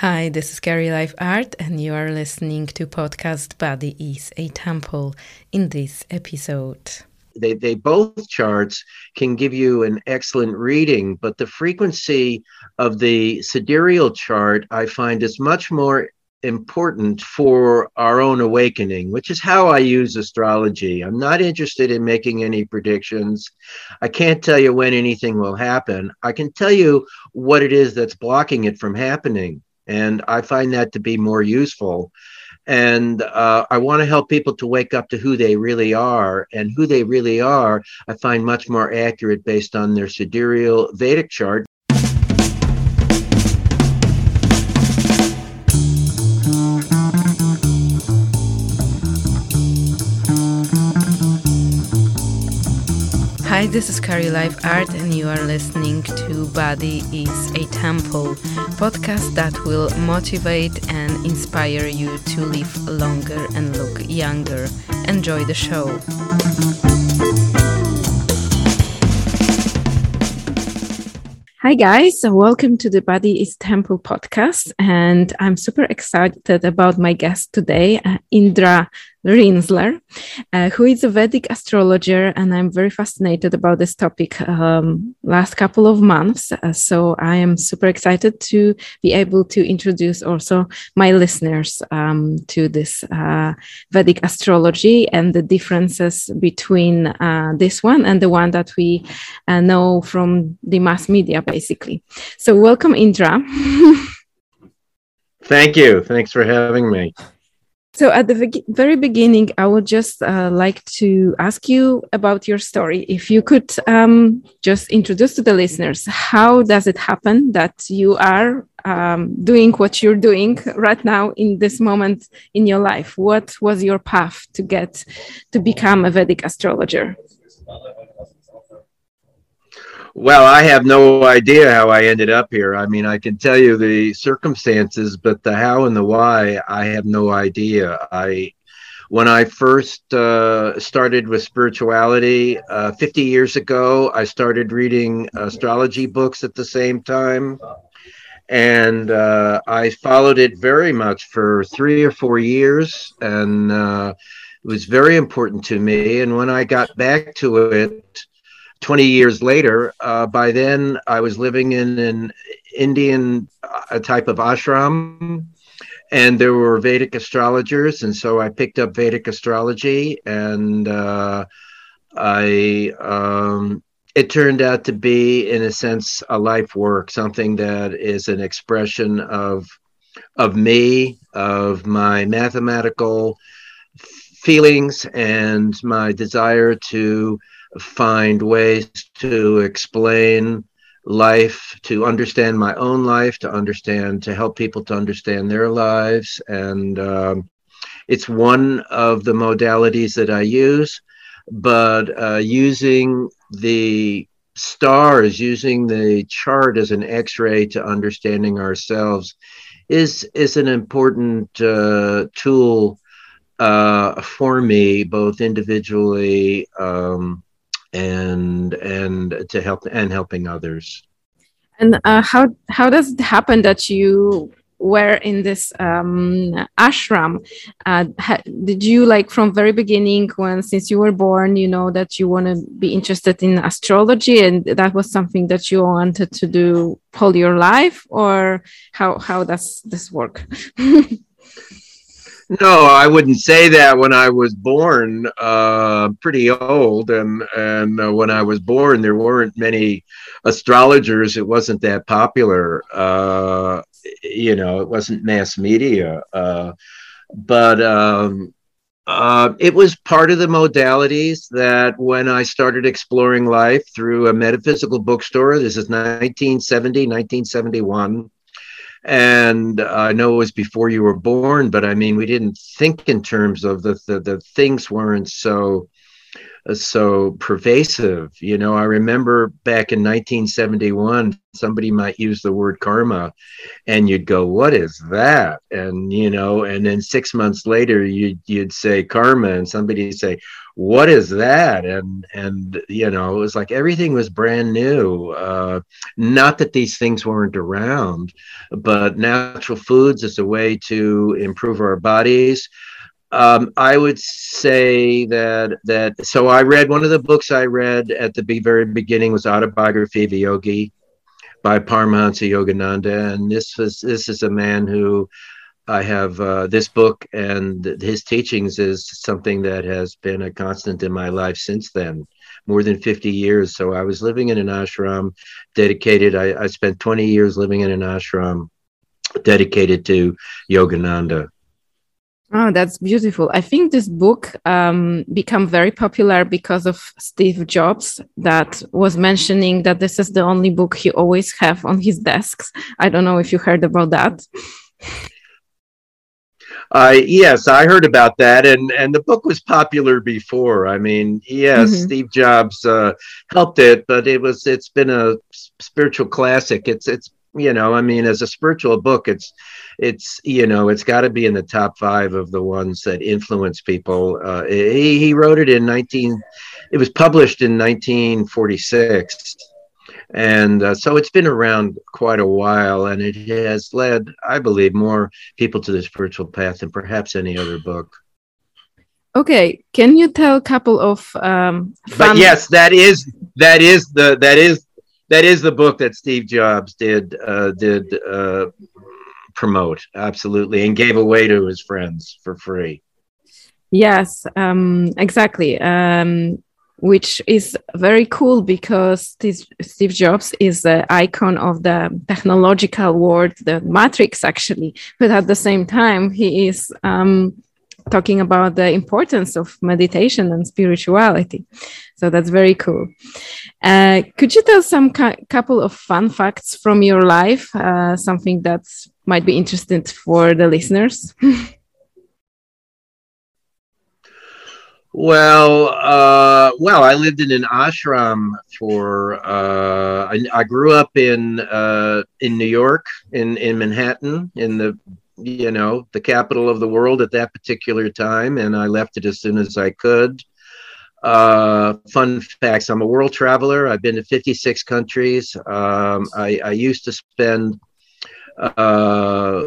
Hi, this is Carrie Life Art, and you are listening to podcast Body is a Temple in this episode. They, they both charts can give you an excellent reading, but the frequency of the sidereal chart I find is much more important for our own awakening, which is how I use astrology. I'm not interested in making any predictions. I can't tell you when anything will happen. I can tell you what it is that's blocking it from happening. And I find that to be more useful. And uh, I want to help people to wake up to who they really are. And who they really are, I find much more accurate based on their sidereal Vedic chart. Hi, this is Carrie Life Art, and you are listening to Body is a Temple, podcast that will motivate and inspire you to live longer and look younger. Enjoy the show. Hi, guys. Welcome to the Body is Temple podcast. And I'm super excited about my guest today, uh, Indra Rinzler, uh, who is a Vedic astrologer, and I'm very fascinated about this topic um, last couple of months. Uh, so I am super excited to be able to introduce also my listeners um, to this uh, Vedic astrology and the differences between uh, this one and the one that we uh, know from the mass media, basically. So welcome, Indra. Thank you. Thanks for having me. So, at the very beginning, I would just uh, like to ask you about your story. If you could um, just introduce to the listeners, how does it happen that you are um, doing what you're doing right now in this moment in your life? What was your path to get to become a Vedic astrologer? Well, I have no idea how I ended up here. I mean, I can tell you the circumstances, but the how and the why, I have no idea. I, when I first uh, started with spirituality uh, 50 years ago, I started reading astrology books at the same time. And uh, I followed it very much for three or four years. And uh, it was very important to me. And when I got back to it, 20 years later, uh, by then I was living in an Indian uh, type of ashram, and there were Vedic astrologers, and so I picked up Vedic astrology, and uh, I um, it turned out to be, in a sense, a life work, something that is an expression of of me, of my mathematical feelings, and my desire to find ways to explain life, to understand my own life, to understand, to help people to understand their lives. And um, it's one of the modalities that I use, but uh, using the stars, using the chart as an x ray to understanding ourselves is, is an important uh, tool uh, for me, both individually. Um, and and to help and helping others. And uh, how how does it happen that you were in this um, ashram? Uh, ha, did you like from very beginning, when since you were born, you know that you want to be interested in astrology, and that was something that you wanted to do all your life, or how how does this work? No, I wouldn't say that. When I was born, uh, pretty old, and and uh, when I was born, there weren't many astrologers. It wasn't that popular. Uh, you know, it wasn't mass media. Uh, but um, uh, it was part of the modalities that when I started exploring life through a metaphysical bookstore. This is 1970, 1971 and I know it was before you were born, but I mean, we didn't think in terms of the the, the things weren't so so pervasive. You know, I remember back in 1971, somebody might use the word karma, and you'd go, "What is that?" And you know, and then six months later, you'd you'd say karma, and somebody'd say, "What is that?" And and you know, it was like everything was brand new. Uh, not that these things weren't around, but natural foods is a way to improve our bodies um, I would say that that so I read one of the books I read at the very beginning was Autobiography of a Yogi by Paramahansa Yogananda, and this was this is a man who I have uh, this book and his teachings is something that has been a constant in my life since then, more than 50 years. So I was living in an ashram dedicated. I, I spent 20 years living in an ashram dedicated to Yogananda. Oh, that's beautiful. I think this book um, became very popular because of Steve Jobs that was mentioning that this is the only book he always have on his desks. I don't know if you heard about that. Uh, yes, I heard about that, and and the book was popular before. I mean, yes, mm-hmm. Steve Jobs uh, helped it, but it was it's been a spiritual classic. It's it's you know, I mean, as a spiritual book, it's it's you know it's got to be in the top five of the ones that influence people. Uh, he he wrote it in nineteen. It was published in nineteen forty six, and uh, so it's been around quite a while, and it has led, I believe, more people to the spiritual path than perhaps any other book. Okay, can you tell a couple of? Um, but yes, that is that is the that is that is the book that Steve Jobs did uh, did uh, promote absolutely and gave away to his friends for free. Yes, um, exactly. Um, which is very cool because Steve, Steve Jobs is the icon of the technological world, the matrix actually, but at the same time, he is um, talking about the importance of meditation and spirituality. So that's very cool. Uh, could you tell some couple of fun facts from your life? Uh, something that might be interesting for the listeners. well, uh, well, I lived in an ashram for. Uh, I, I, grew up in uh, in New York, in in Manhattan, in the you know the capital of the world at that particular time, and I left it as soon as I could. Uh, fun facts I'm a world traveler. I've been to 56 countries. Um, I, I, used to spend, uh,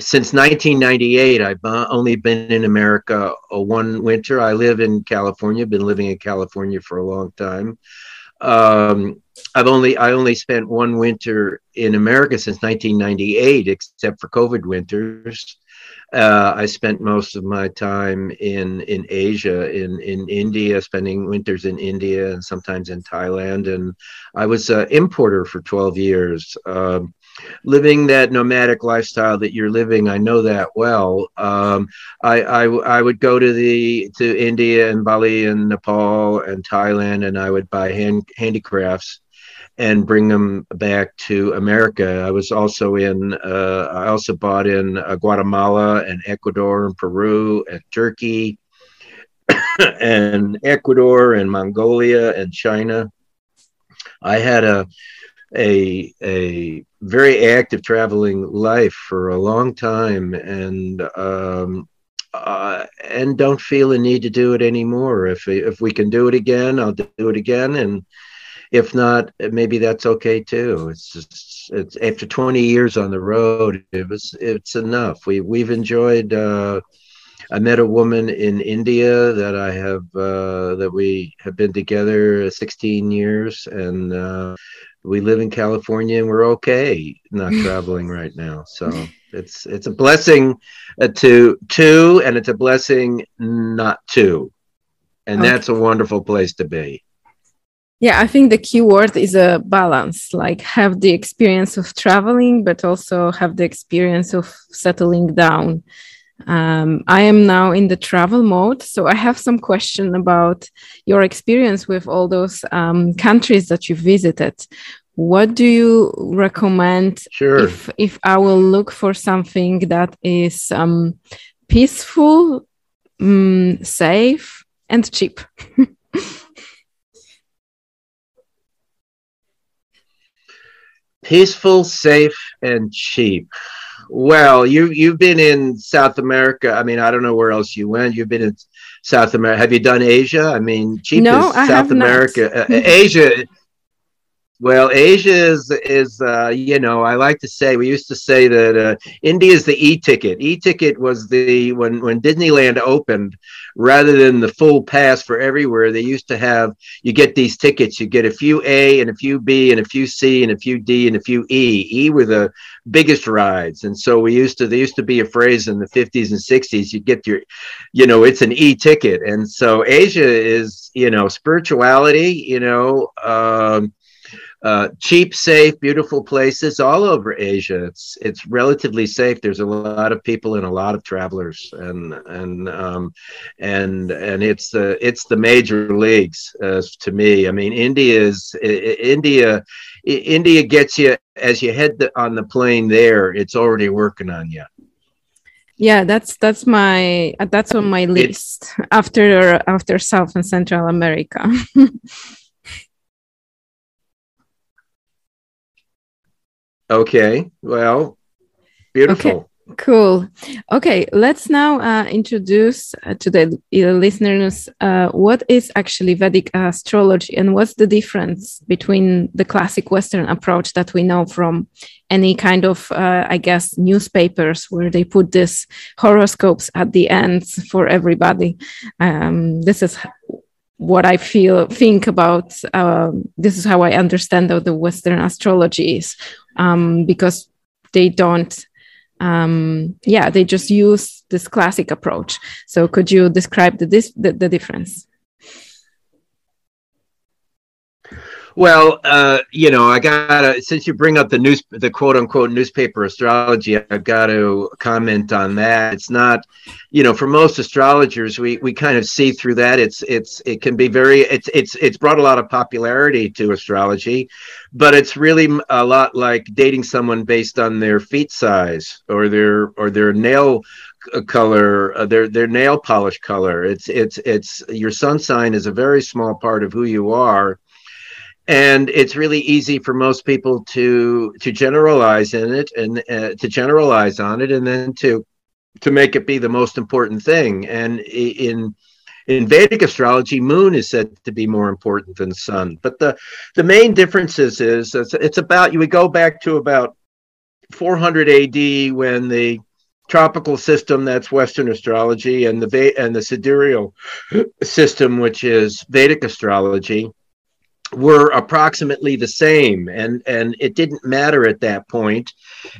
since 1998, I've only been in America one winter. I live in California, been living in California for a long time. Um, I've only I only spent one winter in America since 1998, except for COVID winters. Uh, I spent most of my time in in Asia, in in India, spending winters in India and sometimes in Thailand. And I was an importer for 12 years. Um, living that nomadic lifestyle that you're living, I know that well. Um, I, I, I would go to the to India and Bali and Nepal and Thailand, and I would buy hand handicrafts and bring them back to America. I was also in, uh, I also bought in uh, Guatemala and Ecuador and Peru and Turkey and Ecuador and Mongolia and China. I had a, a, a very active traveling life for a long time and, um, uh, and don't feel a need to do it anymore. If if we can do it again, I'll do it again, and if not, maybe that's okay too. It's just it's after 20 years on the road, it was it's enough. We we've enjoyed. Uh, I met a woman in India that I have uh, that we have been together 16 years, and uh, we live in California, and we're okay not traveling right now. So it's it's a blessing uh, to to, and it's a blessing not to, and okay. that's a wonderful place to be. Yeah, I think the key word is a balance, like have the experience of traveling, but also have the experience of settling down. Um, I am now in the travel mode, so I have some question about your experience with all those um, countries that you visited. What do you recommend sure. if if I will look for something that is um, peaceful, um, safe, and cheap. Peaceful, safe, and cheap. Well, you you've been in South America. I mean, I don't know where else you went. You've been in South America. Have you done Asia? I mean, cheap no, is South America. Uh, Asia well, Asia is is uh, you know I like to say we used to say that uh, India is the e-ticket. E-ticket was the when when Disneyland opened, rather than the full pass for everywhere, they used to have you get these tickets. You get a few A and a few B and a few C and a few D and a few E. E were the biggest rides, and so we used to there used to be a phrase in the fifties and sixties. You get your, you know, it's an e-ticket, and so Asia is you know spirituality. You know. Um, uh, cheap, safe, beautiful places all over Asia. It's it's relatively safe. There's a lot of people and a lot of travelers, and and um, and and it's the it's the major leagues uh, to me. I mean, India is India. India gets you as you head the, on the plane there. It's already working on you. Yeah, that's that's my that's on my list after after South and Central America. Okay. Well, beautiful. Okay. Cool. Okay, let's now uh, introduce uh, to the uh, listeners uh, what is actually Vedic astrology and what's the difference between the classic Western approach that we know from any kind of, uh, I guess, newspapers where they put this horoscopes at the end for everybody. Um, this is what I feel think about. Uh, this is how I understand how the Western astrology is um, because they don't um, yeah they just use this classic approach so could you describe the, the, the difference Well, uh, you know, I gotta since you bring up the news, the quote unquote newspaper astrology, I've got to comment on that. It's not, you know, for most astrologers, we we kind of see through that. It's it's it can be very it's it's it's brought a lot of popularity to astrology, but it's really a lot like dating someone based on their feet size or their or their nail color uh, their their nail polish color it's it's it's your sun sign is a very small part of who you are and it's really easy for most people to to generalize in it and uh, to generalize on it and then to to make it be the most important thing and in in Vedic astrology, moon is said to be more important than sun. But the the main differences is it's, it's about you would go back to about 400 AD when the tropical system that's Western astrology and the and the sidereal system, which is Vedic astrology, were approximately the same and and it didn't matter at that point.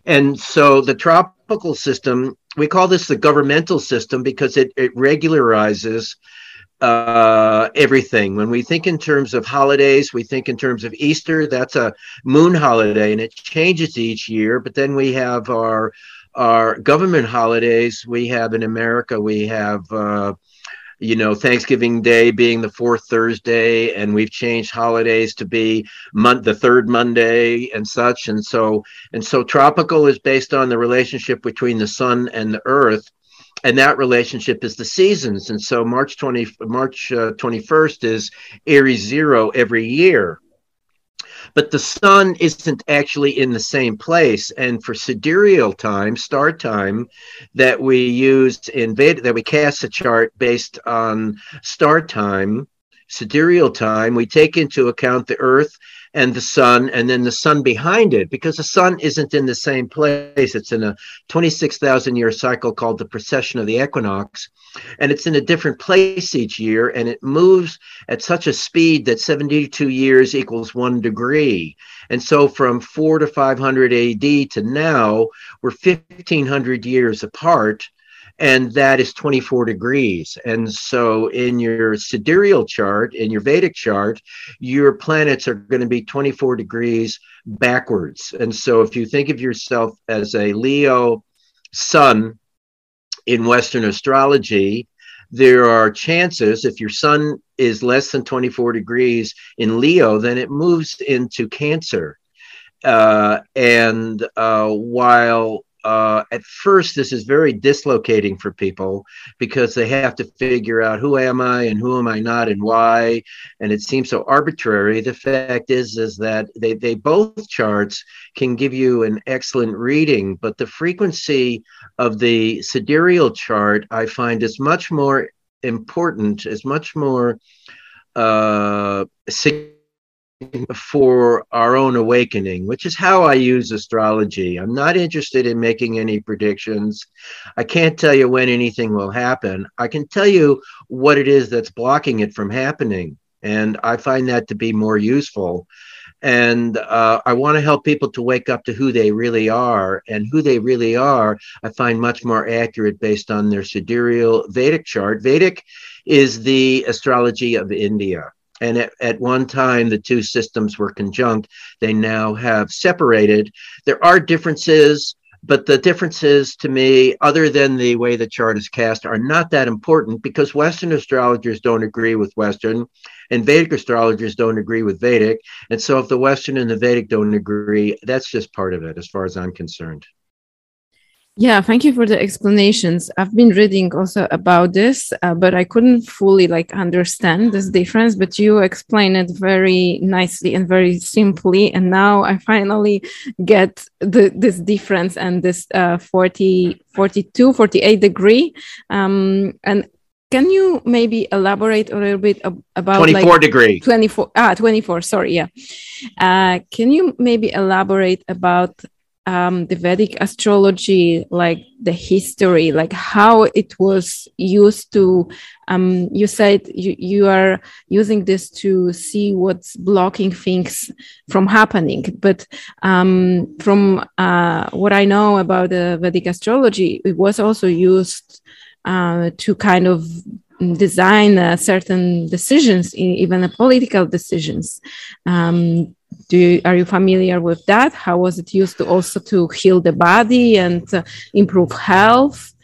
And so the tropical system we call this the governmental system because it, it regularizes uh, everything. When we think in terms of holidays we think in terms of easter. That's a moon holiday and it changes each year but then we have our our government holidays. We have in america we have uh, you know thanksgiving day being the fourth thursday and we've changed holidays to be month the third monday and such. And so and so tropical is based on the relationship between the sun and the earth and that relationship is the seasons. And so march 20 march uh, 21st is aries zero every year but the sun isn't actually in the same place. And for sidereal time, star time, that we used in Veda, that we cast a chart based on star time, sidereal time, we take into account the Earth and the sun and then the sun behind it because the sun isn't in the same place. It's in a 26,000 year cycle called the precession of the equinox and it's in a different place each year and it moves at such a speed that 72 years equals 1 degree. And so from 4 to 500 AD to now we're 1500 years apart and that is 24 degrees. And so in your sidereal chart, in your Vedic chart, your planets are going to be 24 degrees backwards. And so if you think of yourself as a Leo sun in Western astrology, there are chances if your sun is less than 24 degrees in Leo, then it moves into Cancer. Uh, and uh, while uh, at first, this is very dislocating for people because they have to figure out who am I and who am I not and why, and it seems so arbitrary. The fact is, is that they, they both charts can give you an excellent reading, but the frequency of the sidereal chart I find is much more important, is much more uh, significant for our own awakening, which is how I use astrology. I'm not interested in making any predictions. I can't tell you when anything will happen. I can tell you what it is that's blocking it from happening. And I find that to be more useful. And uh, I want to help people to wake up to who they really are. And who they really are, I find much more accurate based on their sidereal Vedic chart. Vedic is the astrology of India and at, at one time the two systems were conjunct. They now have separated. There are differences but the differences to me other than the way the chart is cast are not that important because western astrologers don't agree with western and vedic astrologers don't agree with vedic. And so if the western and the vedic don't agree that's just part of it as far as i'm concerned yeah, thank you for the explanations. I've been reading also about this, uh, but I couldn't fully like understand this difference. But you explain it very nicely and very simply, and now I finally get the this difference and this uh, 40, 42, 48 degree. Um, and can you maybe elaborate a little bit about 24 like, degree 24 ah 24 sorry yeah uh, can you maybe elaborate about um, the Vedic astrology, like the history, like how it was used to. Um, you said you, you are using this to see what's blocking things from happening. But um, from uh, what I know about the Vedic astrology, it was also used uh, to kind of design uh, certain decisions, even the political decisions. Um, do you, are you familiar with that? How was it used to also to heal the body and uh, improve health?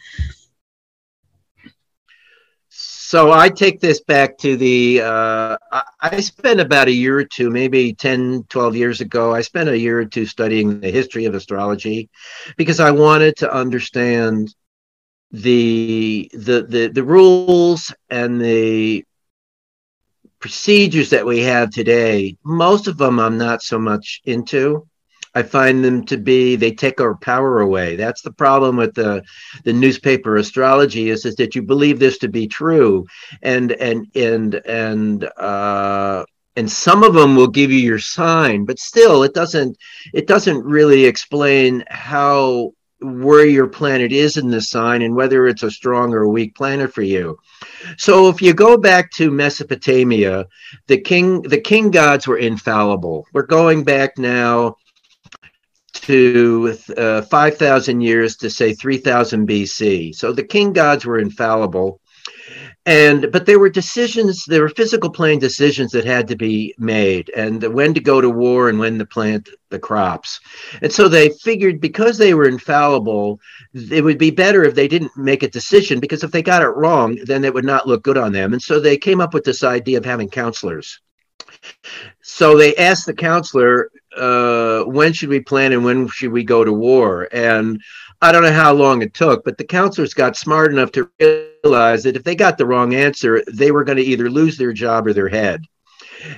So I take this back to the, uh, I, spent about a year or two, maybe 10, 12 years ago, I spent a year or two studying the history of astrology because I wanted to understand the the the, the rules and the procedures that we have today most of them i'm not so much into. I find them to be they take our power away. That's the problem with the the newspaper astrology is, is that you believe this to be true. And and and and uh and some of them will give you your sign but still it doesn't it doesn't really explain how where your planet is in the sign and whether it's a strong or a weak planet for you. So if you go back to Mesopotamia, the king the king gods were infallible. We're going back now to uh, 5,000 years to say 3000 BC. So the king gods were infallible and but there were decisions there were physical plane decisions that had to be made and when to go to war and when to plant the crops. And so they figured because they were infallible it would be better if they didn't make a decision because if they got it wrong then it would not look good on them. And so they came up with this idea of having counselors. So they asked the counselor uh, when should we plan and when should we go to war? And I don't know how long it took, but the counselors got smart enough to realize that if they got the wrong answer, they were going to either lose their job or their head.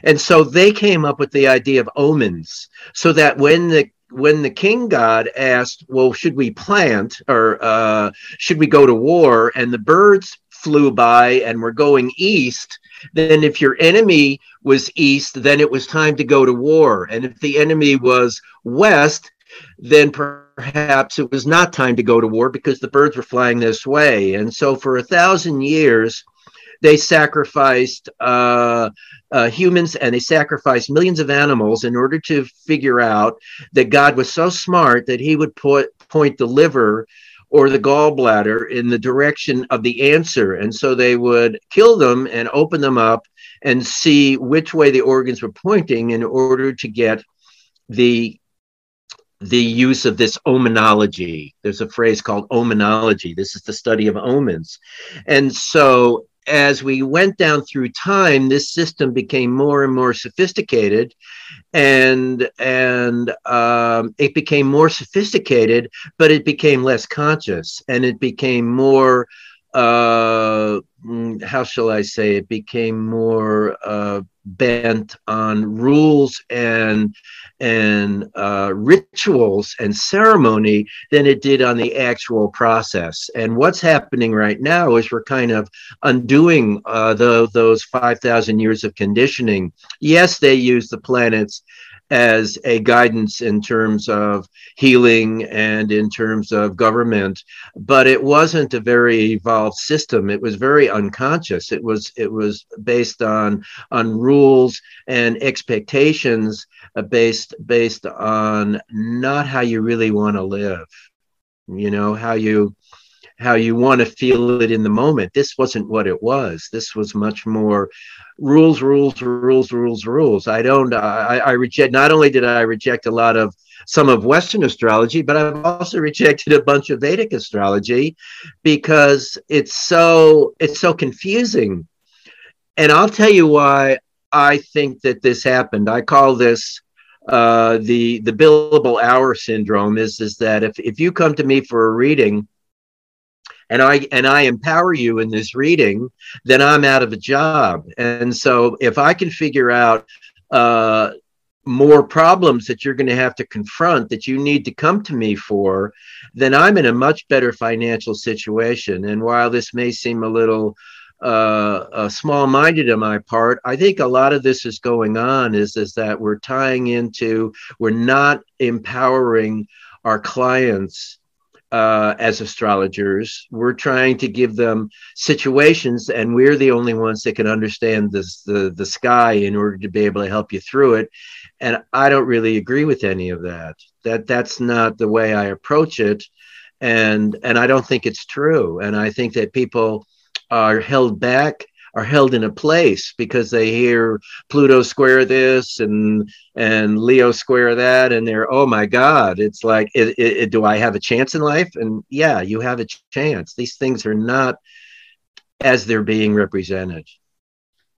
And so they came up with the idea of omens so that when the when the king god asked, well, should we plant or uh, should we go to war? And the birds flew by and were going east, then if your enemy was east, then it was time to go to war. And if the enemy was west, then perhaps it was not time to go to war because the birds were flying this way. And so for a thousand years, they sacrificed uh, uh, humans and they sacrificed millions of animals in order to figure out that God was so smart that he would put point the liver or the gallbladder in the direction of the answer. And so they would kill them and open them up and see which way the organs were pointing in order to get the the use of this omenology. There's a phrase called omenology. This is the study of omens. And so as we went down through time, this system became more and more sophisticated, and and um, it became more sophisticated, but it became less conscious, and it became more. Uh, how shall I say? It became more uh, bent on rules and and uh, rituals and ceremony than it did on the actual process. And what's happening right now is we're kind of undoing uh, the, those 5,000 years of conditioning. Yes, they use the planets as a guidance in terms of healing and in terms of government but it wasn't a very evolved system. It was very unconscious. It was it was based on on rules and expectations uh, based based on not how you really want to live you know how you how you want to feel it in the moment. This wasn't what it was. This was much more rules, rules, rules, rules, rules. I don't. I, I reject. Not only did I reject a lot of some of Western astrology, but I've also rejected a bunch of Vedic astrology because it's so it's so confusing. And I'll tell you why I think that this happened. I call this uh, the the billable hour syndrome. Is is that if if you come to me for a reading and I and I empower you in this reading, then I'm out of a job. And so if I can figure out uh, more problems that you're going to have to confront that you need to come to me for, then I'm in a much better financial situation. And while this may seem a little uh, uh, small-minded on my part, I think a lot of this is going on is is that we're tying into we're not empowering our clients uh, as astrologers. We're trying to give them situations, and we're the only ones that can understand this, the the sky in order to be able to help you through it. And I don't really agree with any of that. That that's not the way I approach it, and and I don't think it's true. And I think that people are held back are held in a place because they hear Pluto square this and and Leo square that, and they're oh my God, it's like, it, it, do I have a chance in life? And yeah, you have a chance. These things are not as they're being represented.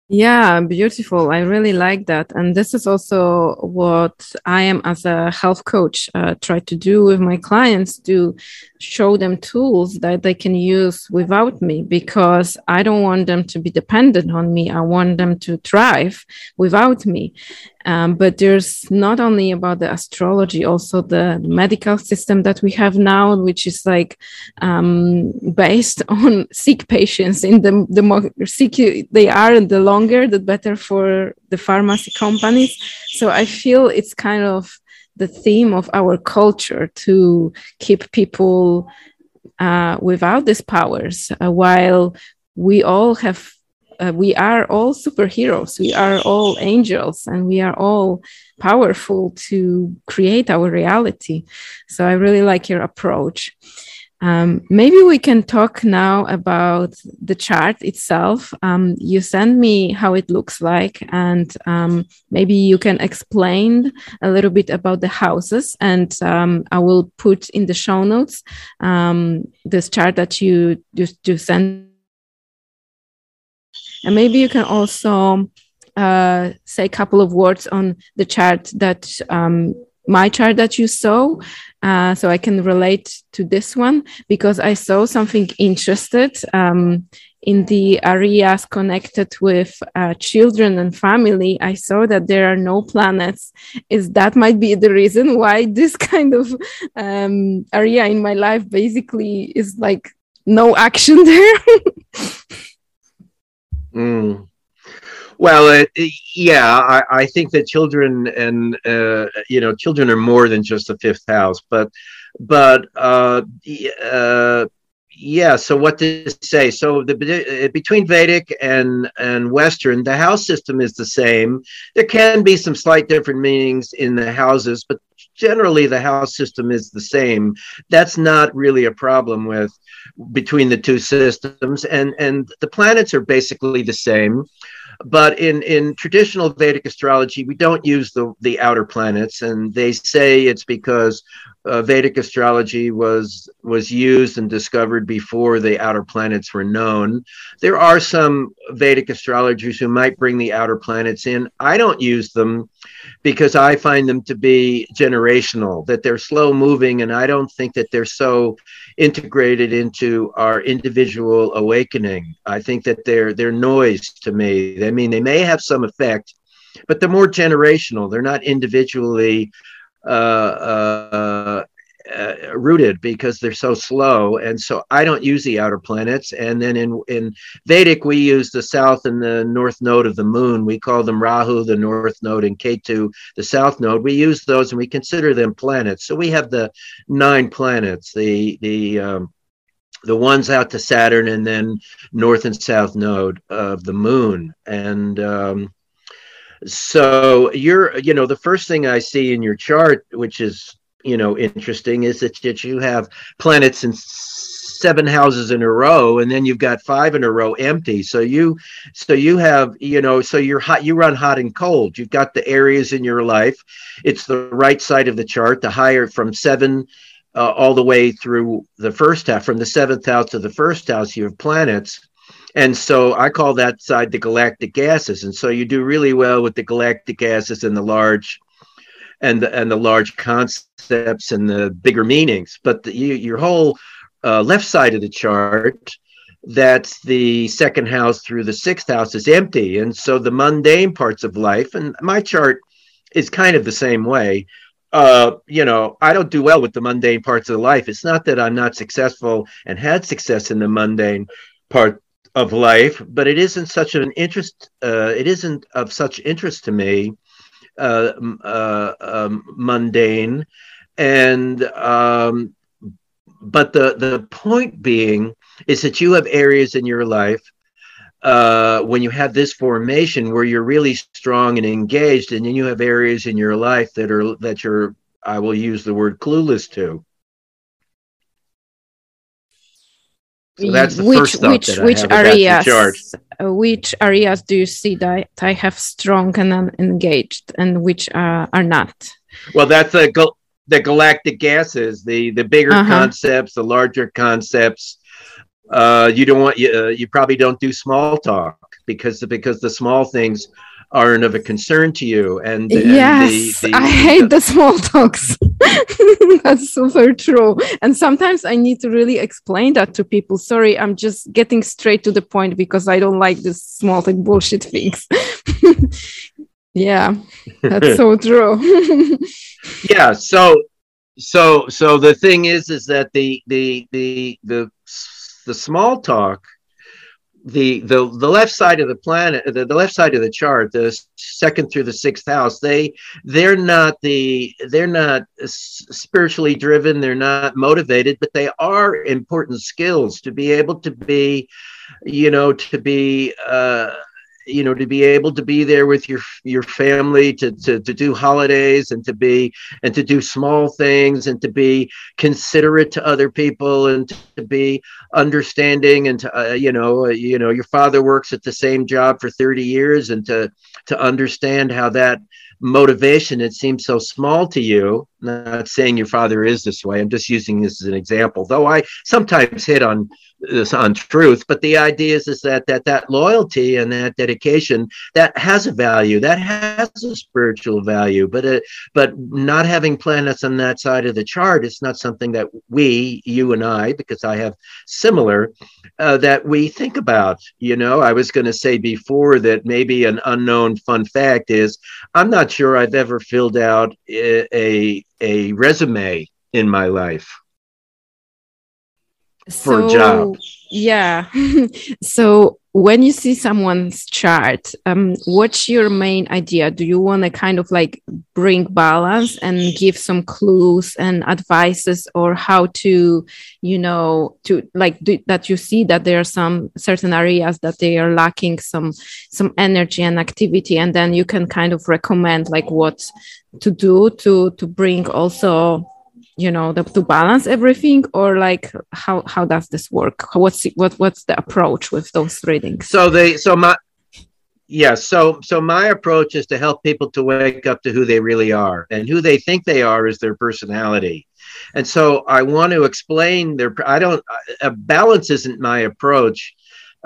Yeah, beautiful. I really like that. And this is also what I am as a health coach uh, try to do with my clients to show them tools that they can use without me because I don't want them to be dependent on me. I want them to thrive without me. Um, but there's not only about the astrology, also the medical system that we have now, which is like um, based on sick patients. In the the more sick they are, the longer, the better for the pharmacy companies. So I feel it's kind of the theme of our culture to keep people uh, without these powers, uh, while we all have uh, we are all superheroes we are all angels and we are all powerful to create our reality so i really like your approach um, maybe we can talk now about the chart itself. Um, you send me how it looks like, and um, maybe you can explain a little bit about the houses. And um, I will put in the show notes um, this chart that you just you send and maybe you can also uh, say a couple of words on the chart that um, my chart that you saw, uh, so I can relate to this one because I saw something interested um, in the areas connected with uh, children and family. I saw that there are no planets. Is that might be the reason why this kind of um, area in my life basically is like no action there? Mm. Well, yeah, I, I, think that children and uh, you know children are more than just the fifth house, but but uh, uh, yeah. So what to say? So the between Vedic and and Western, the house system is the same. There can be some slight different meanings in the houses, but generally the house system is the same. That's not really a problem with between the two systems and and the planets are basically the same but in in traditional vedic astrology we don't use the the outer planets and they say it's because uh, Vedic astrology was was used and discovered before the outer planets were known. There are some Vedic astrologers who might bring the outer planets in. I don't use them because I find them to be generational, that they're slow moving, and I don't think that they're so integrated into our individual awakening. I think that they're they're noise to me. I mean, they may have some effect, but they're more generational. They're not individually uh, uh, uh, rooted because they're so slow. And so I don't use the outer planets. And then in, in Vedic, we use the south and the north node of the moon. We call them Rahu, the north node, and Ketu, the south node. We use those and we consider them planets. So we have the nine planets, the, the, um, the ones out to Saturn and then north and south node of the moon. And, um, so you're, you know, the first thing I see in your chart, which is, you know, interesting, is that, that you have planets in seven houses in a row, and then you've got five in a row empty. So you, so you have, you know, so you're hot, you run hot and cold. You've got the areas in your life. It's the right side of the chart, the higher from seven uh, all the way through the first half, from the seventh house to the first house, you have planets and so I call that side the galactic gases. And so you do really well with the galactic gases and the large and the, and the large concepts and the bigger meanings. But the, you, your whole uh, left side of the chart, that's the second house through the sixth house is empty. And so the mundane parts of life, and my chart is kind of the same way. Uh, you know, I don't do well with the mundane parts of life. It's not that I'm not successful and had success in the mundane part of life, but it isn't such an interest. Uh, it isn't of such interest to me, uh, uh, um, mundane, and um, but the the point being is that you have areas in your life uh, when you have this formation where you're really strong and engaged, and then you have areas in your life that are that you're I will use the word clueless to. So that's the which, first thought which, that which areas, uh, which areas do you see that I have strong and engaged, and which uh, are not? Well, that's the the galactic gases, the the bigger uh-huh. concepts, the larger concepts. Uh, you don't want you, uh, you probably don't do small talk because because the small things aren't of a concern to you. And, and yes, the, the, I hate the small talks. That's super true. And sometimes I need to really explain that to people. Sorry, I'm just getting straight to the point because I don't like this small talk bullshit things. yeah, that's so true. yeah. So, so, so the thing is, is that the, the, the, the, the small talk the the the left side of the planet the, the left side of the chart the second through the sixth house they they're not the they're not spiritually driven they're not motivated but they are important skills to be able to be you know to be uh you know to be able to be there with your your family to, to to do holidays and to be and to do small things and to be considerate to other people and to be understanding and to uh, you know uh, you know your father works at the same job for 30 years and to to understand how that motivation it seems so small to you not saying your father is this way. I'm just using this as an example though i sometimes hit on this on truth but the idea is, is that that that loyalty and that dedication that has a value that has a spiritual value but it, but not having planets on that side of the chart is not something that we you and i because i have similar uh, that we think about. You know i was going to say before that maybe an unknown fun fact is i'm not sure i've ever filled out a, a, a resume in my life for so, a job. Yeah. so when you see someone's chart, um, what's your main idea? Do you want to kind of like bring balance and give some clues and advices, or how to, you know, to like do, that you see that there are some certain areas that they are lacking some some energy and activity, and then you can kind of recommend like what to do to to bring also you know the, to balance everything or like how how does this work? What's what what's the approach with those readings so they so my yeah so so my approach is to help people to wake up to who they really are. And who they think they are is their personality. And so I want to explain their, I don't, a balance isn't my approach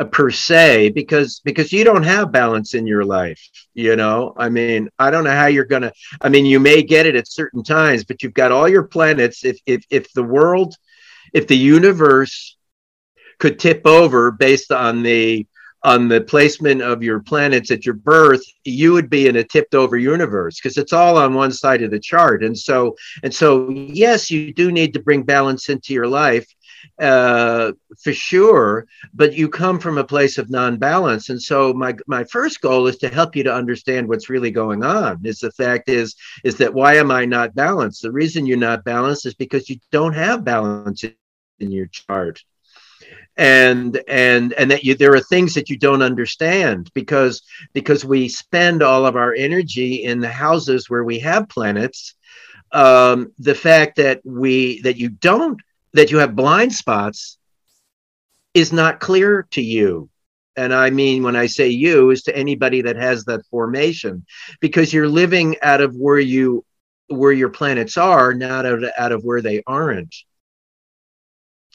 per se because because you don't have balance in your life you know? I mean i don't know how you're gonna i mean you may get it at certain times but you've got all your planets. If if if the world if the universe could tip over based on the on the placement of your planets at your birth you would be in a tipped over universe because it's all on one side of the chart. And so and so yes you do need to bring balance into your life uh, for sure, but you come from a place of non-balance. And so my my first goal is to help you to understand what's really going on. Is the fact is is that why am I not balanced? The reason you're not balanced is because you don't have balance in your chart and and and that you there are things that you don't understand because because we spend all of our energy in the houses where we have planets um, the fact that we that you don't that you have blind spots is not clear to you. And I mean, when I say you, is to anybody that has that formation, because you're living out of where you where your planets are, not out of, out of where they aren't.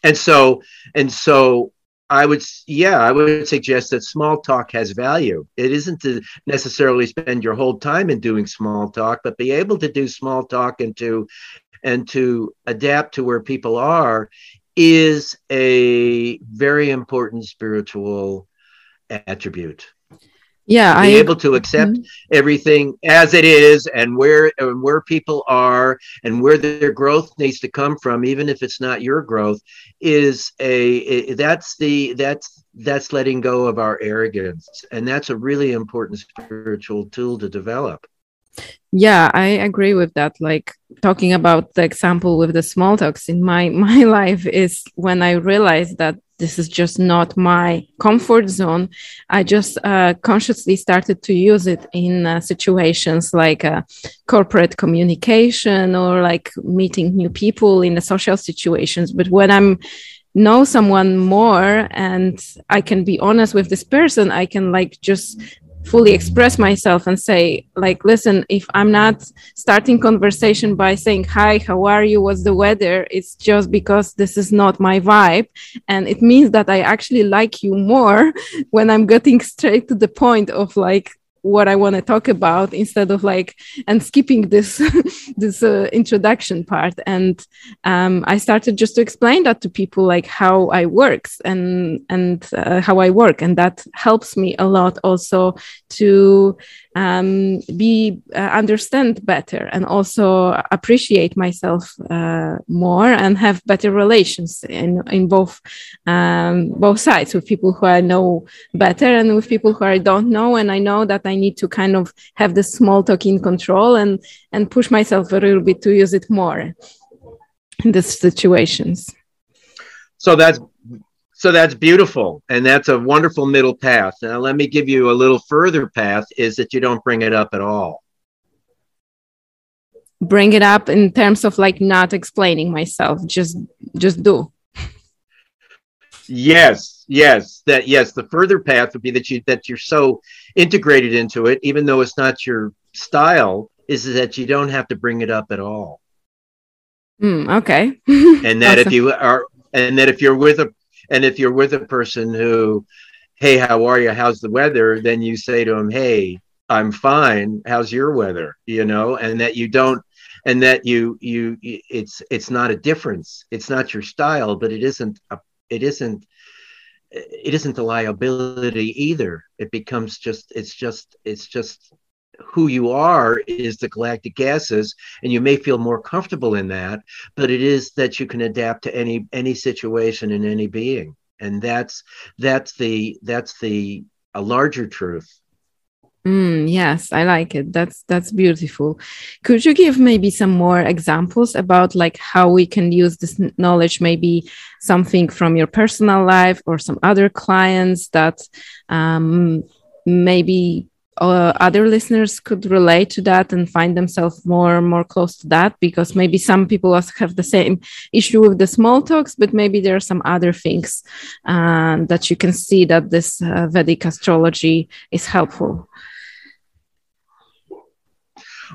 And so, and so I would, yeah, I would suggest that small talk has value. It isn't to necessarily spend your whole time in doing small talk, but be able to do small talk and to and to adapt to where people are is a very important spiritual attribute. Yeah be I, able to accept mm-hmm. everything as it is and where and where people are and where their growth needs to come from even if it's not your growth is a, a that's the that's that's letting go of our arrogance. And that's a really important spiritual tool to develop yeah i agree with that. Like talking about the example with the small talks in my my life is when i realized that this is just not my comfort zone i just uh, consciously started to use it in uh, situations like uh, corporate communication or like meeting new people in the social situations. But when i'm know someone more and i can be honest with this person i can like just fully express myself and say like listen if i'm not starting conversation by saying hi how are you? What's the weather? It's just because this is not my vibe. And it means that i actually like you more when i'm getting straight to the point of like what I want to talk about instead of like and skipping this this uh, introduction part. And um, I started just to explain that to people, like how I works and and uh, how I work, and that helps me a lot also to um, be uh, understand better and also appreciate myself uh, more and have better relations in in both um, both sides with people who I know better and with people who I don't know and I know that I need to kind of have the small talk in control and and push myself a little bit to use it more in these situations. So that's so that's beautiful. And that's a wonderful middle path. Now, let me give you a little further path is that you don't bring it up at all. Bring it up in terms of like not explaining myself, just just do. Yes, yes, that yes. The further path would be that you that you're so integrated into it, even though it's not your style, is that you don't have to bring it up at all. Mm, okay. and that awesome. if you are, and that if you're with a and if you're with a person who, hey, how are you? How's the weather? Then you say to them, hey, I'm fine. How's your weather? You know, and that you don't, and that you you it's it's not a difference. It's not your style, but it isn't a it isn't it isn't a liability either. It becomes just it's just it's just who you are is the galactic gases and you may feel more comfortable in that but it is that you can adapt to any any situation in any being and that's that's the that's the a larger truth Mm, yes, I like it. That's that's beautiful. Could you give maybe some more examples about like how we can use this knowledge? Maybe something from your personal life or some other clients that um, maybe uh, other listeners could relate to that and find themselves more more close to that because maybe some people also have the same issue with the small talks but maybe there are some other things uh, that you can see that this uh, vedic astrology is helpful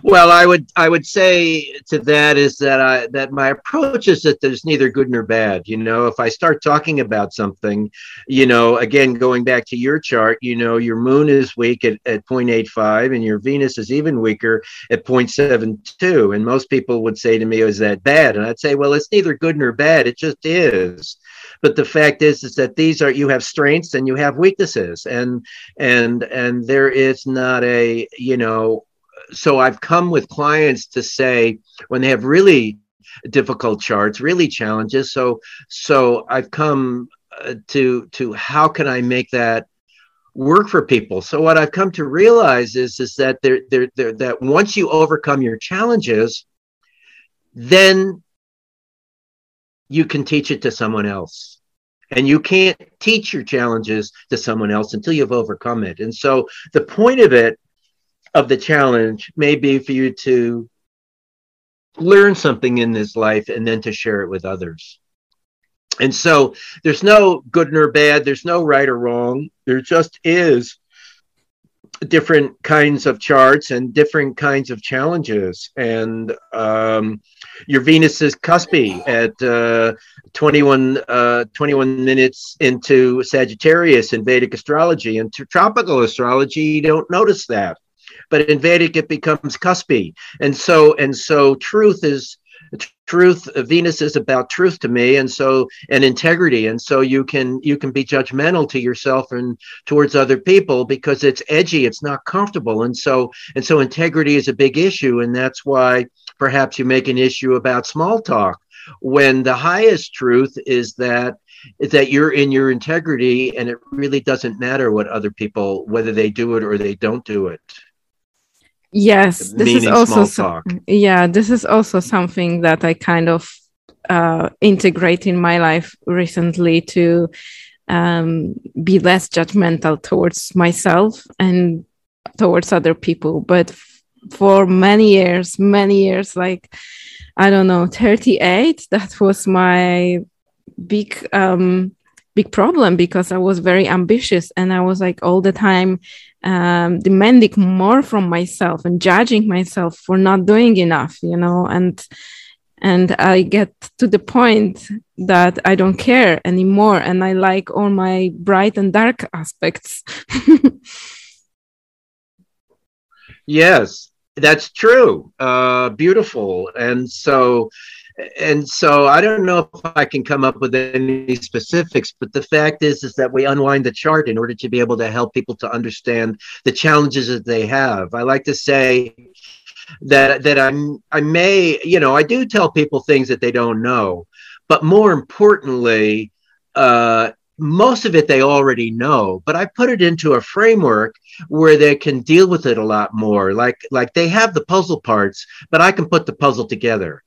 Well, I would I would say to that is that I that my approach is that there's neither good nor bad. You know, if I start talking about something, you know, again going back to your chart, you know, your moon is weak at, at 0.85 and your Venus is even weaker at 0.72. And most people would say to me, is that bad? And I'd say, well, it's neither good nor bad. It just is but the fact is is that these are you have strengths and you have weaknesses and and and there is not a you know so I've come with clients to say when they have really difficult charts, really challenges. So so I've come uh, to to how can I make that work for people. So what I've come to realize is is that there there there that once you overcome your challenges, then you can teach it to someone else. And you can't teach your challenges to someone else until you've overcome it. And so the point of it of the challenge may be for you to learn something in this life and then to share it with others. And so there's no good nor bad, there's no right or wrong. There just is different kinds of charts and different kinds of challenges. And um, your Venus is cuspy at uh, 21, uh, 21 minutes into Sagittarius in Vedic astrology. And tropical astrology, you don't notice that but in Vedic it becomes cuspy, and so and so truth is truth venus is about truth to me and so and integrity. And so you can you can be judgmental to yourself and towards other people because it's edgy it's not comfortable. And so and so integrity is a big issue and that's why perhaps you make an issue about small talk when the highest truth is that that you're in your integrity and it really doesn't matter what other people whether they do it or they don't do it yes this is also so, yeah this is also something that i kind of uh, integrate in my life recently to um, be less judgmental towards myself and towards other people. But f- for many years many years like i don't know 38 that was my big um big problem because i was very ambitious and i was like all the time um, demanding more from myself and judging myself for not doing enough you know and and i get to the point that i don't care anymore and i like all my bright and dark aspects. Yes that's true. Uh, beautiful. And so and so I don't know if I can come up with any specifics, but the fact is is that we unwind the chart in order to be able to help people to understand the challenges that they have. I like to say that that I'm I may you know I do tell people things that they don't know, but more importantly, uh, most of it they already know. But I put it into a framework where they can deal with it a lot more. Like like they have the puzzle parts, but I can put the puzzle together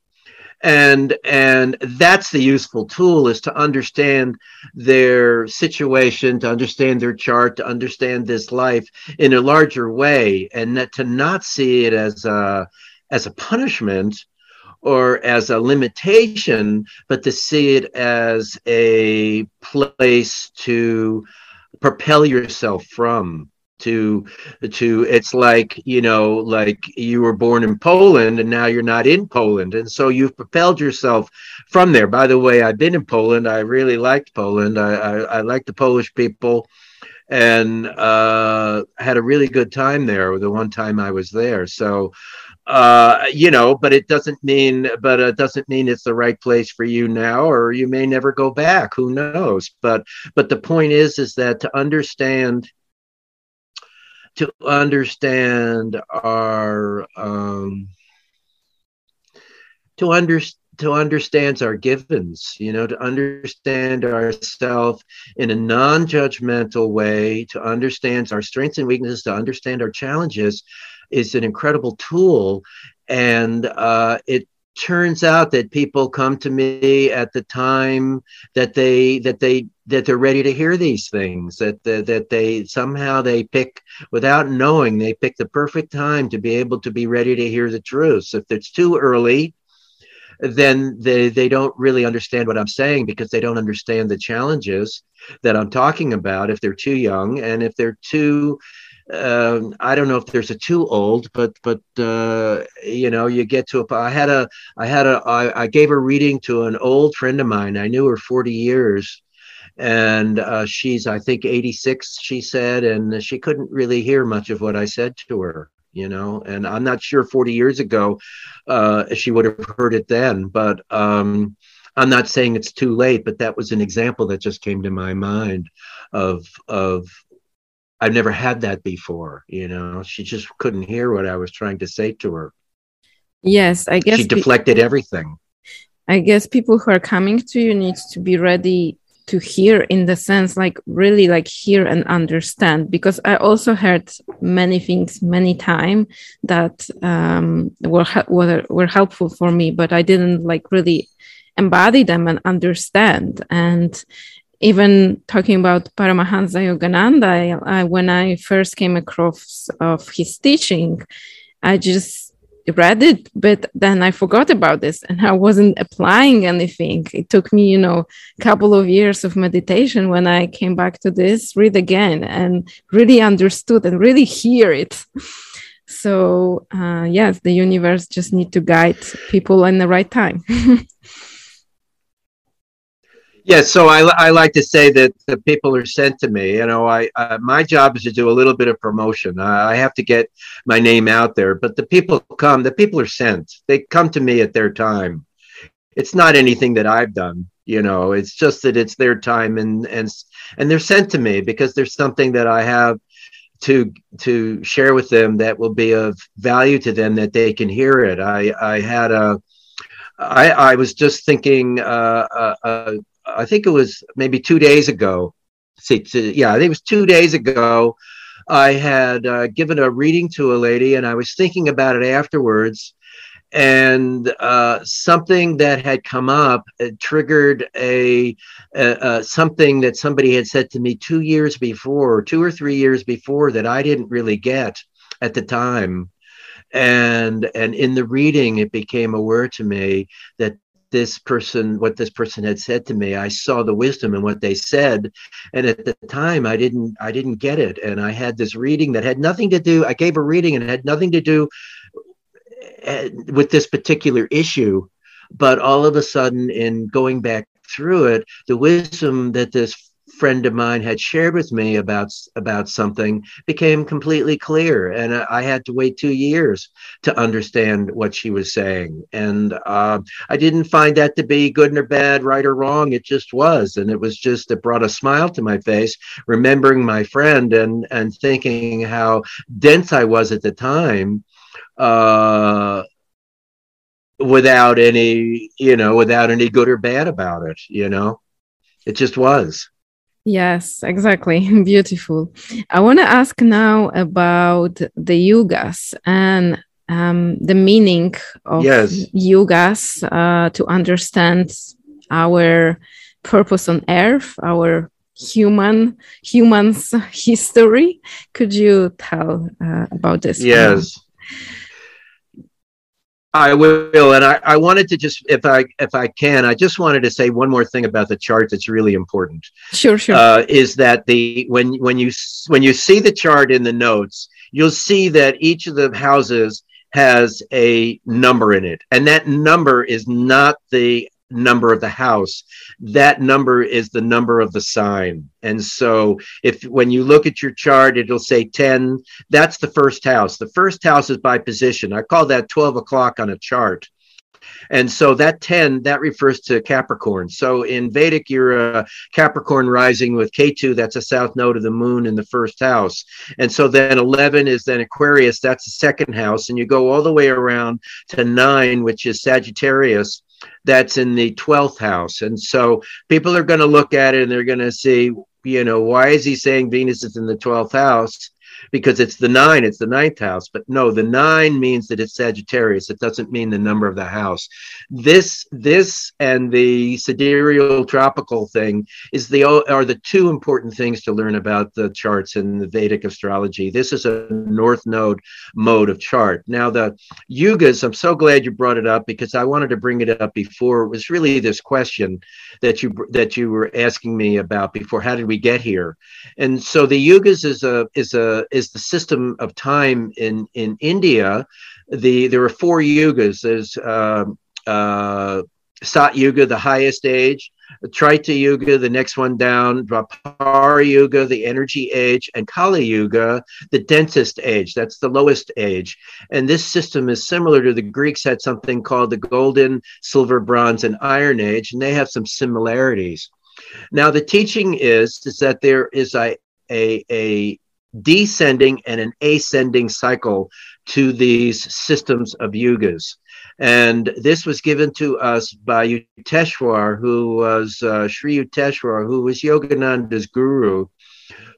and and that's the useful tool is to understand their situation to understand their chart to understand this life in a larger way and to not see it as a as a punishment or as a limitation but to see it as a place to propel yourself from to to it's like you know like you were born in Poland and now you're not in Poland. And so you've propelled yourself from there. By the way I've been in Poland. I really liked Poland. I I, I like the Polish people and uh, had a really good time there the one time I was there. So uh, you know, but it doesn't mean, but it doesn't mean it's the right place for you now, or you may never go back. Who knows? But, but the point is, is that to understand to understand our um, to understand to understand our givens, you know, to understand ourselves in a non-judgmental way, to understand our strengths and weaknesses, to understand our challenges, is an incredible tool, and uh, it turns out that people come to me at the time that they that they that they're ready to hear these things that that, that they somehow they pick without knowing they pick the perfect time to be able to be ready to hear the truth so if it's too early then they they don't really understand what i'm saying because they don't understand the challenges that i'm talking about if they're too young and if they're too uh, I don't know if there's a too old, but but uh, you know, you get to a. I had a I had a I, I gave a reading to an old friend of mine. I knew her 40 years, and uh, she's I think 86. She said, and she couldn't really hear much of what I said to her. You know, and I'm not sure 40 years ago uh, she would have heard it then, but. Um, I'm not saying it's too late, but that was an example that just came to my mind of of I've never had that before. You know, she just couldn't hear what I was trying to say to her. Yes, I guess she deflected pe- everything. I guess people who are coming to you need to be ready to hear in the sense like really like hear and understand because i also heard many things many time that um, were, were were helpful for me but i didn't like really embody them and understand. And even talking about Paramahansa Yogananda, I, when I first came across of his teaching, I just read it, but then I forgot about this and I wasn't applying anything. It took me, you know, a couple of years of meditation when I came back to this, read again and really understood and really hear it. So uh, yes, the universe just need to guide people in the right time. Yeah, so I, I like to say that the people are sent to me. You know, I my job is to do a little bit of promotion. I have to get my name out there, but the people come. The people are sent. They come to me at their time. It's not anything that I've done. You know, it's just that it's their time, and and and they're sent to me because there's something that I have to to share with them that will be of value to them that they can hear it. I I had a I, I was just thinking uh, uh, uh I think it was maybe two days ago. See, yeah, I think it was two days ago. I had uh, given a reading to a lady, and I was thinking about it afterwards. And uh, something that had come up triggered a, a something that somebody had said to me two years before, two or three years before, that I didn't really get at the time and and in the reading it became aware to me that this person what this person had said to me. I saw the wisdom in what they said and at the time i didn't i didn't get it. And i had this reading that had nothing to do i gave a reading and it had nothing to do eh, with this particular issue. But all of a sudden in going back through it the wisdom that this friend of mine had shared with me about about something became completely clear. And i had to wait two years to understand what she was saying. And uh, i didn't find that to be good or bad right or wrong. It just was. And it was just it brought a smile to my face remembering my friend and and thinking how dense i was at the time uh, without any you know without any good or bad about it you know? It just was Yes, exactly. Beautiful. I want to ask now about the yugas and um, the meaning of yes. yugas uh, to understand our purpose on earth, our human humans history. Could you tell uh, about this? Yes. I will, and I, I wanted to just, if I if I can, I just wanted to say one more thing about the chart that's really important. Sure, sure. Uh, is that the when when you when you see the chart in the notes, you'll see that each of the houses has a number in it, and that number is not the number of the house that number is the number of the sign. And so if when you look at your chart it'll say 10 that's the first house. The first house is by position. I call that 12 o'clock on a chart. And so that 10 that refers to capricorn. So in vedic you're a capricorn rising with Ketu that's a south node of the moon in the first house. And so then 11 is then aquarius. That's the second house. And you go all the way around to 9 which is sagittarius that's in the 12th house. And so people are going to look at it and they're going to see, you know, why is he saying Venus is in the 12th house? Because it's the nine, it's the ninth house. But no, the nine means that it's Sagittarius. It doesn't mean the number of the house. This, this, and the sidereal tropical thing is the are the two important things to learn about the charts in the Vedic astrology. This is a North Node mode of chart. Now the yugas. I'm so glad you brought it up because I wanted to bring it up before. It was really this question that you that you were asking me about before. How did we get here? And so the yugas is a is a is the system of time in in India. The there are four yugas. There's uh, uh, Sat Yuga, the highest age. Treta Yuga, the next one down, Dwapara Yuga, the energy age, and Kali Yuga, the densest age. That's the lowest age. And this system is similar to the Greeks had something called the Golden, Silver, Bronze, and Iron Age, and they have some similarities. Now, the teaching is, is that there is a, a, a descending and an ascending cycle to these systems of yugas. And this was given to us by Yukteswar, who was uh, Sri Yukteswar, who was Yogananda's guru,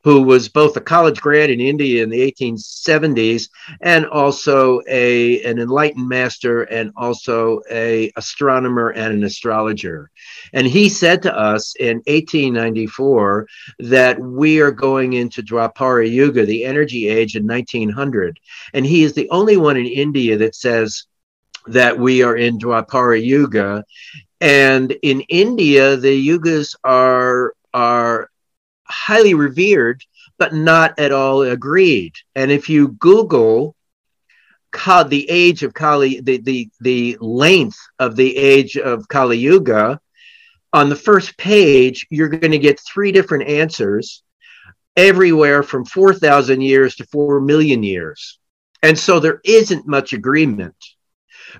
who was both a college grad in India in the 1870s and also a, an enlightened master and also a astronomer and an astrologer. And he said to us in 1894 that we are going into Dwapara Yuga, the energy age in 1900. And he is the only one in India that says that we are in Dwapara Yuga. And in India, the yugas are are highly revered, but not at all agreed. And if you Google the age of Kali, the, the, the length of the age of Kali Yuga, on the first page, you're going to get three different answers, everywhere from 4,000 years to 4 million years. And so there isn't much agreement.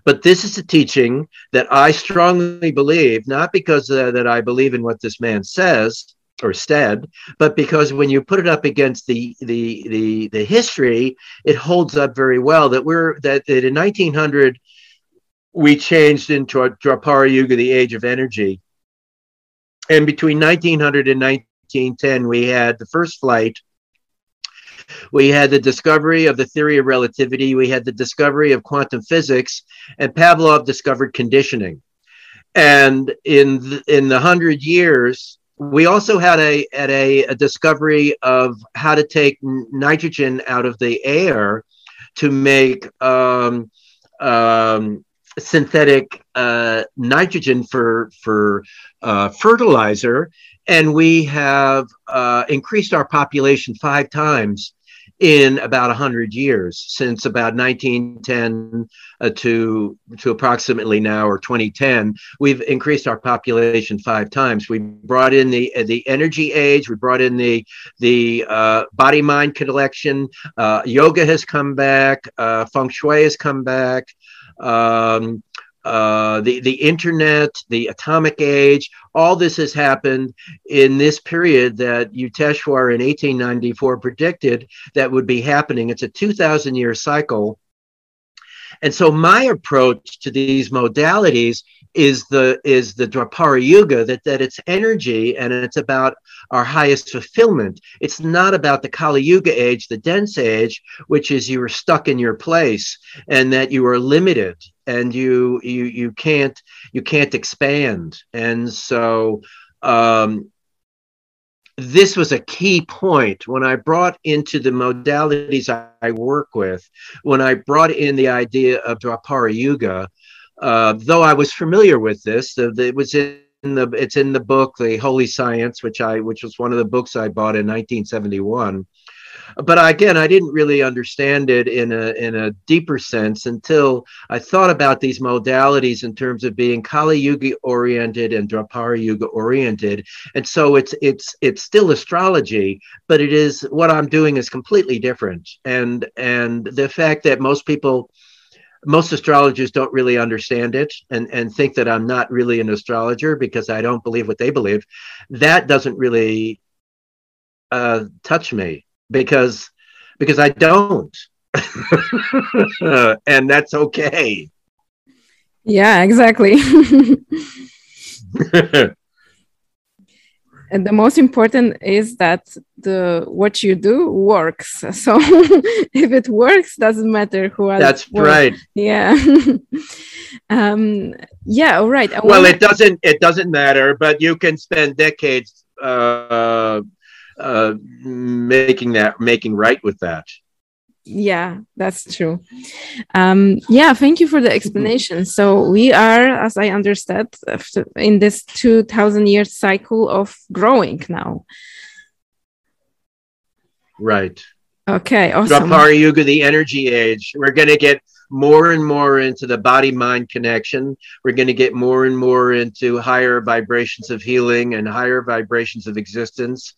But this is a teaching that I strongly believe, not because uh, that I believe in what this man says, or stead, but because when you put it up against the the the the history, it holds up very well. That we're that, that in 1900 we changed into a Dwapara Yuga, the age of energy, and between 1900 and 1910 we had the first flight. We had the discovery of the theory of relativity. We had the discovery of quantum physics, and Pavlov discovered conditioning. And in the, in the hundred years we also had a at a, a, discovery of how to take nitrogen out of the air to make um, um, synthetic uh, nitrogen for for uh, fertilizer, and we have uh, increased our population five times in about 100 years since about 1910 uh, to to approximately now or 2010 we've increased our population five times. We brought in the uh, the energy age we brought in the the uh, body mind collection uh, yoga has come back uh, feng shui has come back um, uh, the the internet, the atomic age, all this has happened in this period that Yukteswar in 1894 predicted that would be happening. It's a 2,000 year cycle. And so my approach to these modalities is the is the Dwapara Yuga that that it's energy and it's about our highest fulfillment. It's not about the Kali Yuga age, the dense age, which is you are stuck in your place and that you are limited and you you you can't you can't expand. And so um, this was a key point when I brought into the modalities I, I work with, when I brought in the idea of Dwapara Yuga uh, though I was familiar with this, the, the, it was in the it's in the book, The Holy Science, which I which was one of the books I bought in 1971. But again, I didn't really understand it in a in a deeper sense until I thought about these modalities in terms of being Kali Yuga oriented and Dwapara Yuga oriented. And so it's it's it's still astrology, but it is what I'm doing is completely different. And and the fact that most people most astrologers don't really understand it and, and think that I'm not really an astrologer because I don't believe what they believe. That doesn't really uh, touch me because because I don't, and that's okay. Yeah, exactly. and the most important is that the what you do works. So if it works doesn't matter who else that's right. Yeah. Um yeah all right. Well it doesn't it doesn't matter but you can spend decades uh uh making that making right with that. Yeah that's true. Um yeah thank you for the explanation. So we are as i understood in this 2000 year cycle of growing now. Right. Okay, awesome. Yuga, the energy age. We're to get more and more into the body mind connection. We're going to get more and more into higher vibrations of healing and higher vibrations of existence.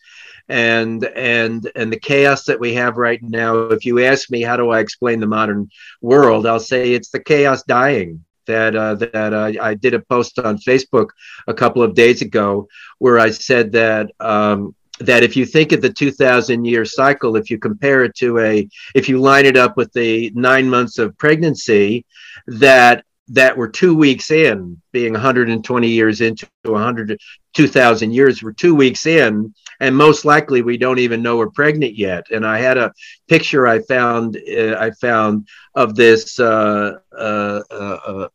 And and and the chaos that we have right now, if you ask me how do I explain the modern world, I'll say it's the chaos dying that uh, that uh, I did a post on Facebook a couple of days ago where I said that um, that if you think of the 2000 year cycle if you compare it to a if you line it up with the nine months of pregnancy that that we're two weeks in being 120 years into 100 2000 years we're two weeks in and most likely we don't even know we're pregnant yet. And i had a picture i found uh, i found of this uh, uh, uh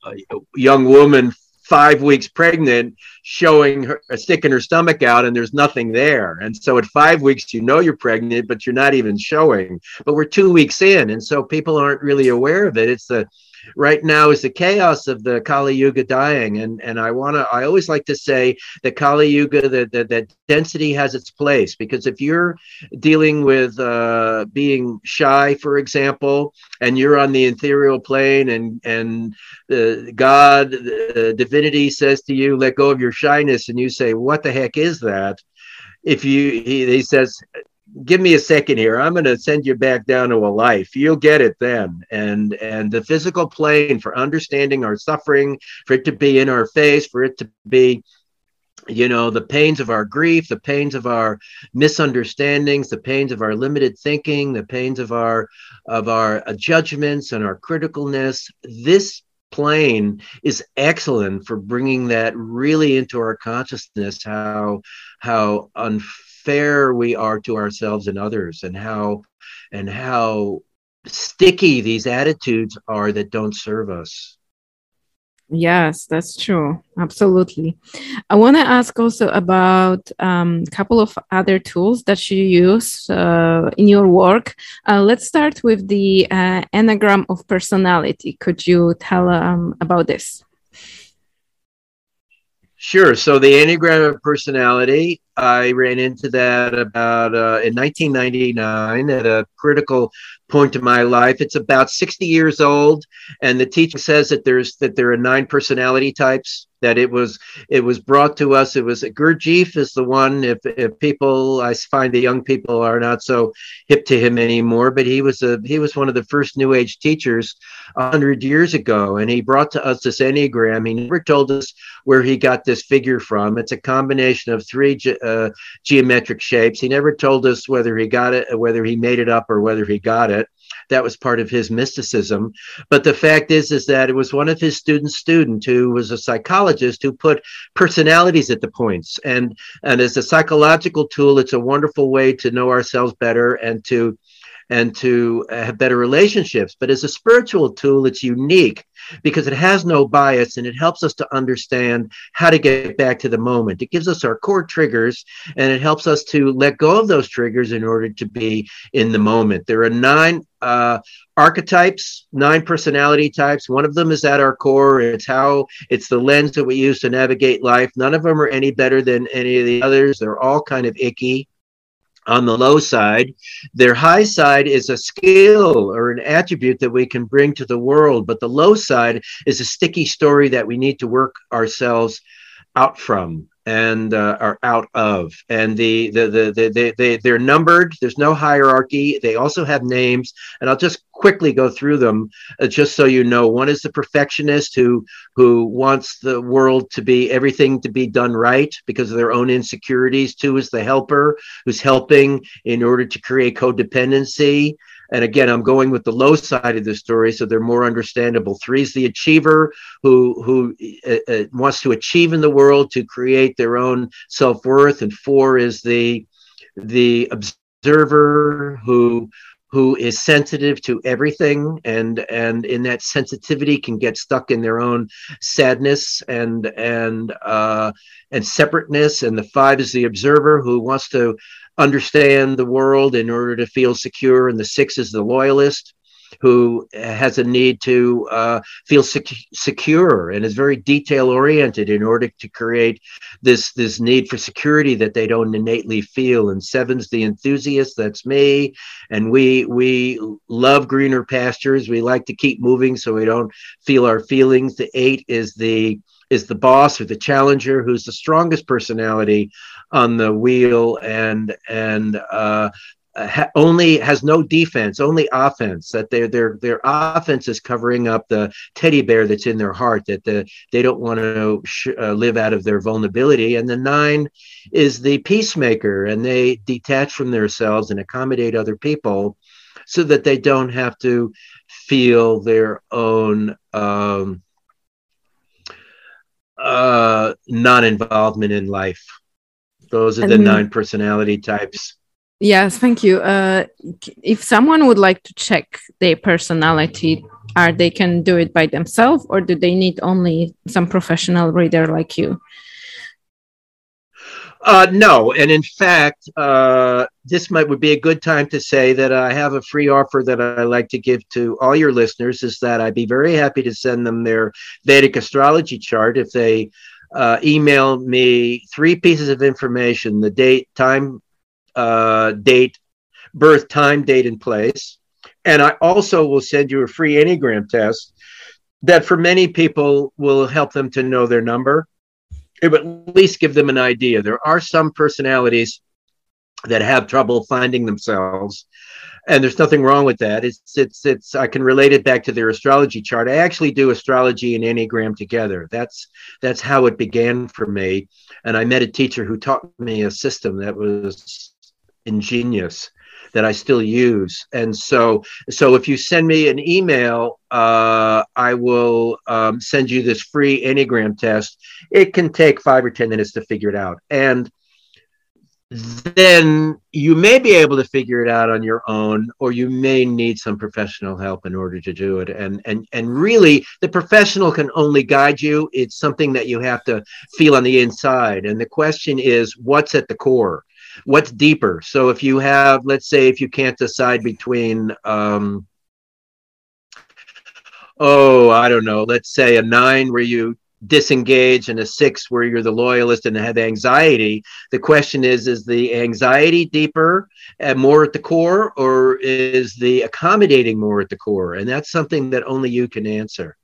young woman five weeks pregnant showing her uh, sticking her stomach out and there's nothing there. And so at five weeks you know you're pregnant but you're not even showing. But we're two weeks in and so people aren't really aware of it. It's the right now is the chaos of the Kali Yuga dying. And, and I want to, I always like to say that Kali Yuga, that, that, that density has its place because if you're dealing with uh, being shy, for example, and you're on the ethereal plane and, and uh, God, uh, divinity says to you, let go of your shyness. And you say, what the heck is that? If you, he, he says, give me a second here. I'm going to send you back down to a life. You'll get it then. And and the physical plane for understanding our suffering for it to be in our face for it to be you know the pains of our grief the pains of our misunderstandings the pains of our limited thinking the pains of our of our uh, judgments and our criticalness. This plane is excellent for bringing that really into our consciousness how how unfair fair we are to ourselves and others and how and how sticky these attitudes are that don't serve us. Yes that's true. Absolutely. I want to ask also about a um, couple of other tools that you use uh, in your work. Uh, let's start with the uh, enneagram of personality. Could you tell um, about this? Sure. So the Enneagram of personality, I ran into that about uh, in 1999 at a critical point in my life. It's about 60 years old, and the teacher says that there's that there are nine personality types that it was it was brought to us. It was Gurdjieff is the one. If if people, I find the young people are not so hip to him anymore, but he was a he was one of the first New Age teachers hundred years ago, and he brought to us this enneagram. He never told us where he got this figure from. It's a combination of three ge- uh, geometric shapes. He never told us whether he got it, whether he made it up, or whether he got it that was part of his mysticism. But the fact is, is that it was one of his students' student who was a psychologist who put personalities at the points. And and as a psychological tool, it's a wonderful way to know ourselves better and to and to have better relationships. But as a spiritual tool, it's unique because it has no bias and it helps us to understand how to get back to the moment. It gives us our core triggers and it helps us to let go of those triggers in order to be in the moment. There are nine uh, archetypes, nine personality types. One of them is at our core. It's how it's the lens that we use to navigate life. None of them are any better than any of the others. They're all kind of icky on the low side. Their high side is a skill or an attribute that we can bring to the world, but the low side is a sticky story that we need to work ourselves out from and uh, are out of. And the the, the the the they they're numbered. There's no hierarchy. They also have names and i'll just quickly go through them uh, just so you know. One is the perfectionist who who wants the world to be everything to be done right because of their own insecurities. Two is the helper who's helping in order to create codependency and again, I'm going with the low side of the story, so they're more understandable. Three is the achiever who who uh, uh, wants to achieve in the world to create their own self worth, and four is the the observer who who is sensitive to everything and and in that sensitivity can get stuck in their own sadness and and uh and separateness. And the five is the observer who wants to understand the world in order to feel secure, and the six is the loyalist who has a need to uh, feel sec- secure and is very detail oriented in order to create this this need for security that they don't innately feel. And seven's the enthusiast. That's me. And we we love greener pastures. We like to keep moving so we don't feel our feelings. The eight is the is the boss or the challenger who's the strongest personality on the wheel and and uh, ha- only has no defense, only offense. That their their their offense is covering up the teddy bear that's in their heart. That the they don't want to sh- uh, live out of their vulnerability. And the nine is the peacemaker, and they detach from themselves and accommodate other people, so that they don't have to feel their own. Um, uh, non-involvement in life. Those are the and, nine personality types. Yes, thank you. Uh, if someone would like to check their personality, are they can do it by themselves, or do they need only some professional reader like you? Uh, no, and in fact, uh, this might would be a good time to say that I have a free offer that I like to give to all your listeners. Is that I'd be very happy to send them their Vedic astrology chart if they uh, email me three pieces of information: the date, time, uh, date, birth, time, date, and place. And I also will send you a free Enneagram test that, for many people, will help them to know their number. It would at least give them an idea. There are some personalities that have trouble finding themselves and there's nothing wrong with that. It's it's it's i can relate it back to their astrology chart. I actually do astrology and enneagram together. That's that's how it began for me. And i met a teacher who taught me a system that was ingenious that I still use. And so, so if you send me an email, uh, I will um, send you this free Enneagram test. It can take five or 10 minutes to figure it out. And then you may be able to figure it out on your own or you may need some professional help in order to do it and and and really the professional can only guide you it's something that you have to feel on the inside and the question is what's at the core what's deeper? So if you have let's say if you can't decide between um oh i don't know let's say a nine where you disengage and a six where you're the loyalist and have anxiety the question is is the anxiety deeper and more at the core or is the accommodating more at the core? And that's something that only you can answer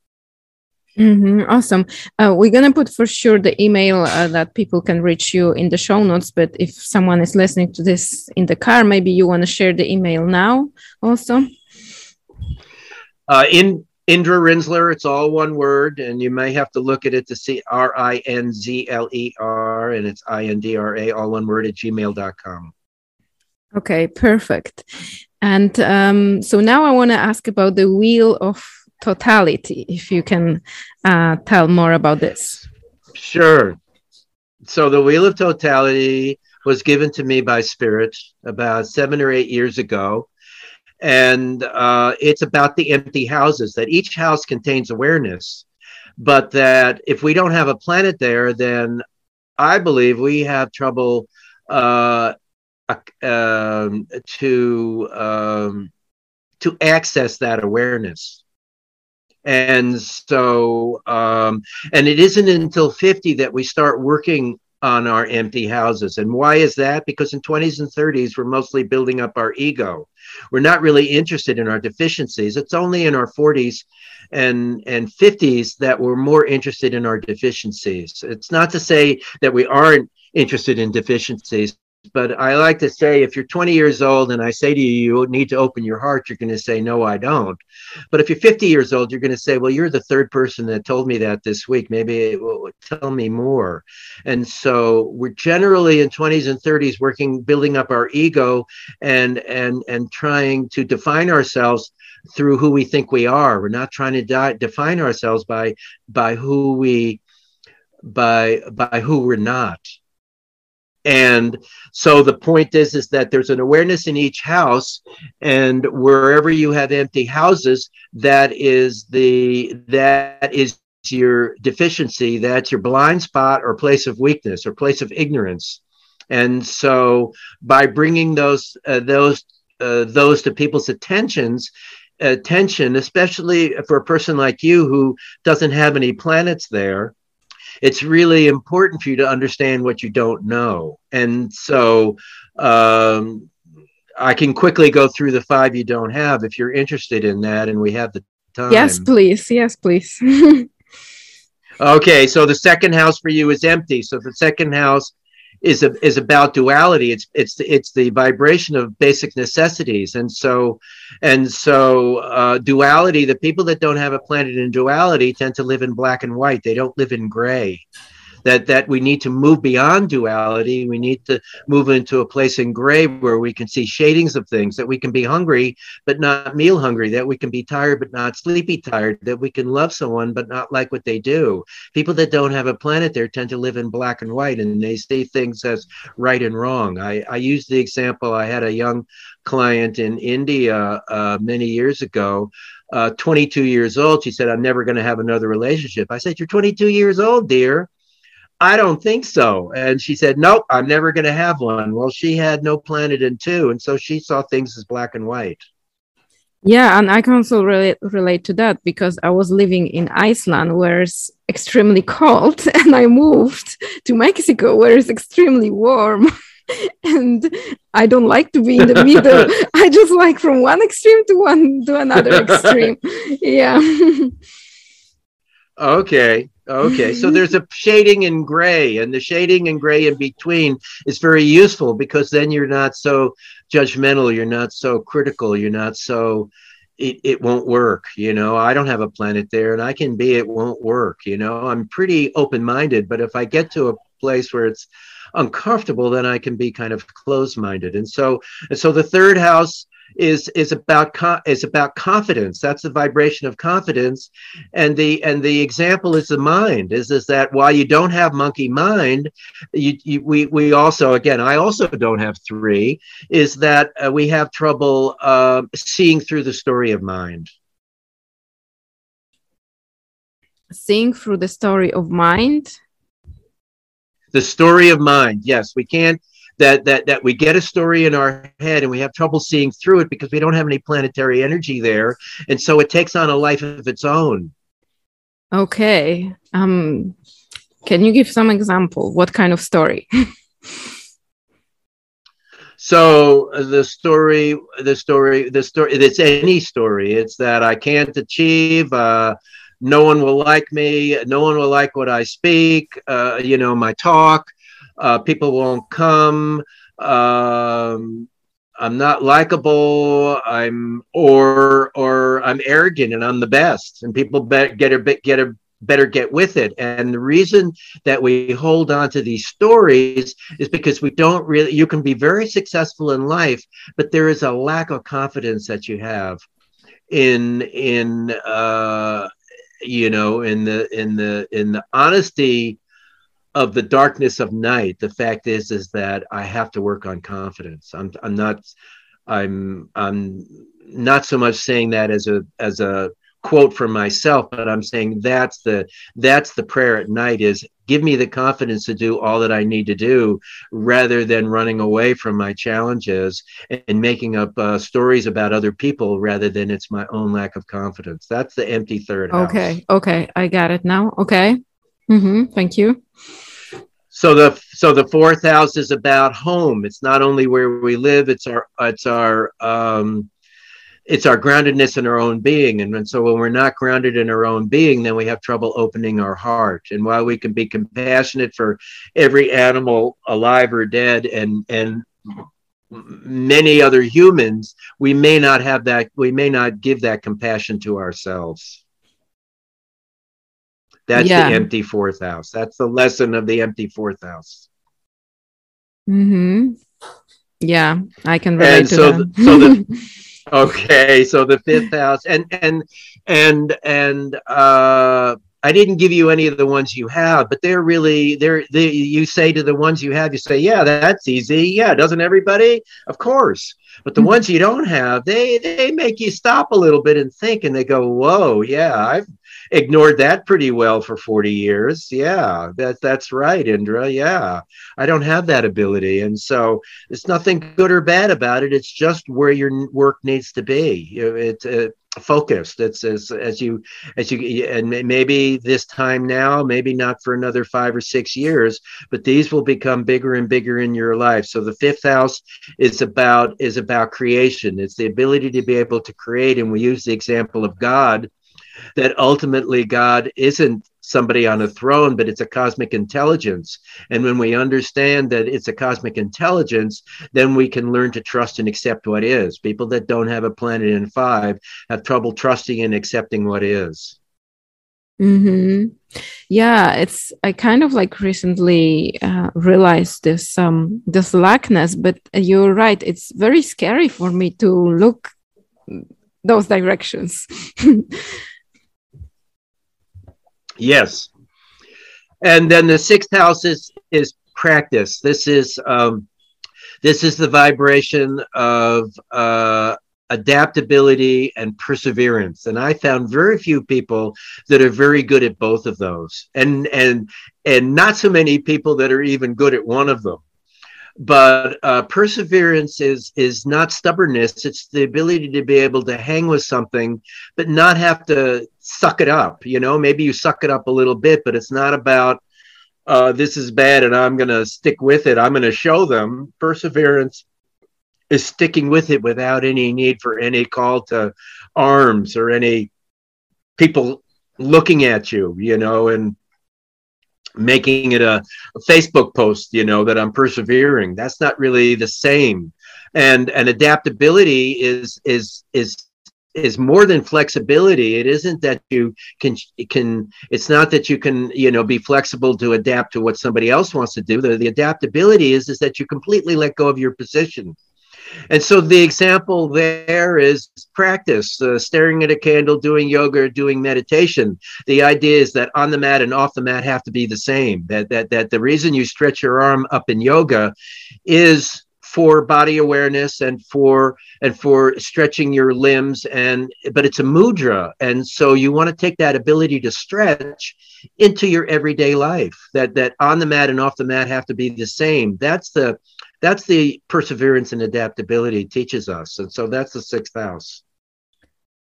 Mm-hmm, awesome. Uh, we're going to put for sure the email uh, that people can reach you in the show notes. But if someone is listening to this in the car, maybe you want to share the email now also. Uh, in Indra Rinzler, it's all one word, and you may have to look at it to see R I N Z L E R, and it's I N D R A, all one word at gmail.com. Okay, perfect. And um, so now I want to ask about the wheel of totality, if you can uh, tell more about this. Sure. So, the Wheel of Totality was given to me by Spirit about seven or eight years ago. And uh, it's about the empty houses, that each house contains awareness, but that if we don't have a planet there, then I believe we have trouble uh, um, to um, to access that awareness. And so, um, and it isn't until 50 that we start working on our empty houses. And why is that? Because in 20s and 30s, we're mostly building up our ego. We're not really interested in our deficiencies. It's only in our 40s and, and 50s that we're more interested in our deficiencies. It's not to say that we aren't interested in deficiencies, but I like to say if you're 20 years old and I say to you, you need to open your heart, you're going to say, no, I don't. But if you're 50 years old, you're going to say, well, you're the third person that told me that this week. Maybe will tell me more. And so we're generally in 20s and 30s working, building up our ego and, and, and trying to define ourselves through who we think we are. We're not trying to di- define ourselves by, by who we, by, by who we're not and so the point is is that there's an awareness in each house and wherever you have empty houses that is the that is your deficiency that's your blind spot or place of weakness or place of ignorance and so by bringing those uh, those uh, those to people's attentions attention, especially for a person like you who doesn't have any planets there. It's really important for you to understand what you don't know. And so um, I can quickly go through the five you don't have if you're interested in that. And we have the time. Yes, please. Yes, please. okay. So the second house for you is empty. So the second house is a, is about duality. It's it's it's the vibration of basic necessities, and so and so uh, duality. The people that don't have a planet in duality tend to live in black and white. They don't live in gray that that we need to move beyond duality we need to move into a place in gray where we can see shadings of things that we can be hungry but not meal hungry that we can be tired but not sleepy tired that we can love someone but not like what they do people that don't have a planet there tend to live in black and white and they see things as right and wrong i i use the example i had a young client in india uh, many years ago uh, 22 years old. She said, I'm never going to have another relationship. I said, You're 22 years old, dear. I don't think so. And she said, Nope, I'm never going to have one. Well, she had no planet in two. And so she saw things as black and white. Yeah, and I can also relate, relate to that because I was living in Iceland where it's extremely cold, and I moved to Mexico where it's extremely warm. and I don't like to be in the middle. I just like from one extreme to one to another extreme. yeah. Okay. Okay, so there's a shading in gray, and the shading in gray in between is very useful because then you're not so judgmental, you're not so critical, you're not so it, it won't work. You know, I don't have a planet there, and I can be it won't work. You know, I'm pretty open minded, but if I get to a place where it's uncomfortable, then I can be kind of closed minded. And so, and so the third house is is about is about confidence. That's the vibration of confidence. And the and the example is the mind is is that while you don't have monkey mind you, you we we also again i also don't have three is that uh, we have trouble uh, seeing through the story of mind. Seeing through the story of mind? The story of mind yes. We can't that that that we get a story in our head and we have trouble seeing through it because we don't have any planetary energy there. And so it takes on a life of its own. Okay um can you give some example? What kind of story? So the story the story the story it's any story. It's that i can't achieve uh no one will like me no one will like what i speak uh, you know my talk uh, people won't come. Um, I'm not likable. I'm or or I'm arrogant and I'm the best, and people be, get a bit get a better get with it. And the reason that we hold on to these stories is because we don't really. You can be very successful in life, but there is a lack of confidence that you have in in uh, you know in the in the in the honesty of the darkness of night the fact is is that i have to work on confidence i'm i'm not i'm i'm not so much saying that as a as a quote from myself but i'm saying that's the that's the prayer at night is give me the confidence to do all that i need to do rather than running away from my challenges and, making up uh, stories about other people rather than it's my own lack of confidence that's the empty third okay house. okay i got it now okay mm-hmm. thank you so the so the fourth house is about home. It's not only where we live it's our it's our um it's our groundedness in our own being. And, and so when we're not grounded in our own being then we have trouble opening our heart. And while we can be compassionate for every animal alive or dead and and many other humans we may not have that we may not give that compassion to ourselves that's yeah. the empty fourth house. That's the lesson of the empty fourth house. Hmm. Yeah, I can relate and to so that. The, so the okay, so the fifth house, and and and and uh, I didn't give you any of the ones you have, but they're really they're they, you say to the ones you have, you say, yeah, that's easy. Yeah, doesn't everybody? Of course. But the mm-hmm. ones you don't have, they they make you stop a little bit and think, and they go, "Whoa, yeah, I've ignored that pretty well for 40 years. Yeah, that, that's right, Indra. Yeah, I don't have that ability. And so it's nothing good or bad about it. It's just where your work needs to be. It's uh, focused it's as as you as you and maybe this time now maybe not for another five or six years but these will become bigger and bigger in your life so the fifth house is about is about creation it's the ability to be able to create and we use the example of god that ultimately god isn't somebody on a throne, but it's a cosmic intelligence. And when we understand that it's a cosmic intelligence, then we can learn to trust and accept what is. People that don't have a planet in five have trouble trusting and accepting what is. Hmm. Yeah, it's. I kind of like recently uh, realized this um this lackness, but you're right. It's very scary for me to look those directions. Yes. And then the sixth house is is practice. This is um, this is the vibration of uh, adaptability and perseverance and i found very few people that are very good at both of those and and and not so many people that are even good at one of them but uh, perseverance is is not stubbornness. It's the ability to be able to hang with something but not have to suck it up you know? Maybe you suck it up a little bit but it's not about uh, this is bad and i'm going to stick with it. I'm going to show them. Perseverance is sticking with it without any need for any call to arms or any people looking at you you know? And making it a, a, Facebook post, you know, that I'm persevering. That's not really the same. And and adaptability is is is is more than flexibility. It isn't that you can can. It's not that you can you know be flexible to adapt to what somebody else wants to do. The, the adaptability is is that you completely let go of your position and so the example there is practice, uh, staring at a candle, doing yoga, doing meditation. The idea is that on the mat and off the mat have to be the same. That that that the reason you stretch your arm up in yoga is for body awareness and for and for stretching your limbs and but it's a mudra and so you want to take that ability to stretch into your everyday life that that on the mat and off the mat have to be the same that's the that's the perseverance and adaptability teaches us. And so that's the sixth house.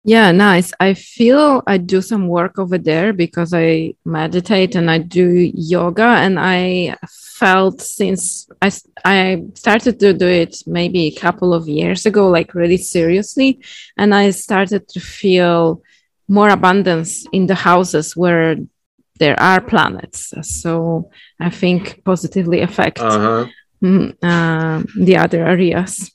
Yeah, nice. I feel I do some work over there because I meditate and I do yoga. And I felt since I, I started to do it maybe a couple of years ago, like really seriously, and I started to feel more abundance in the houses where there are planets. So I think positively affect uh-huh uh, the other areas.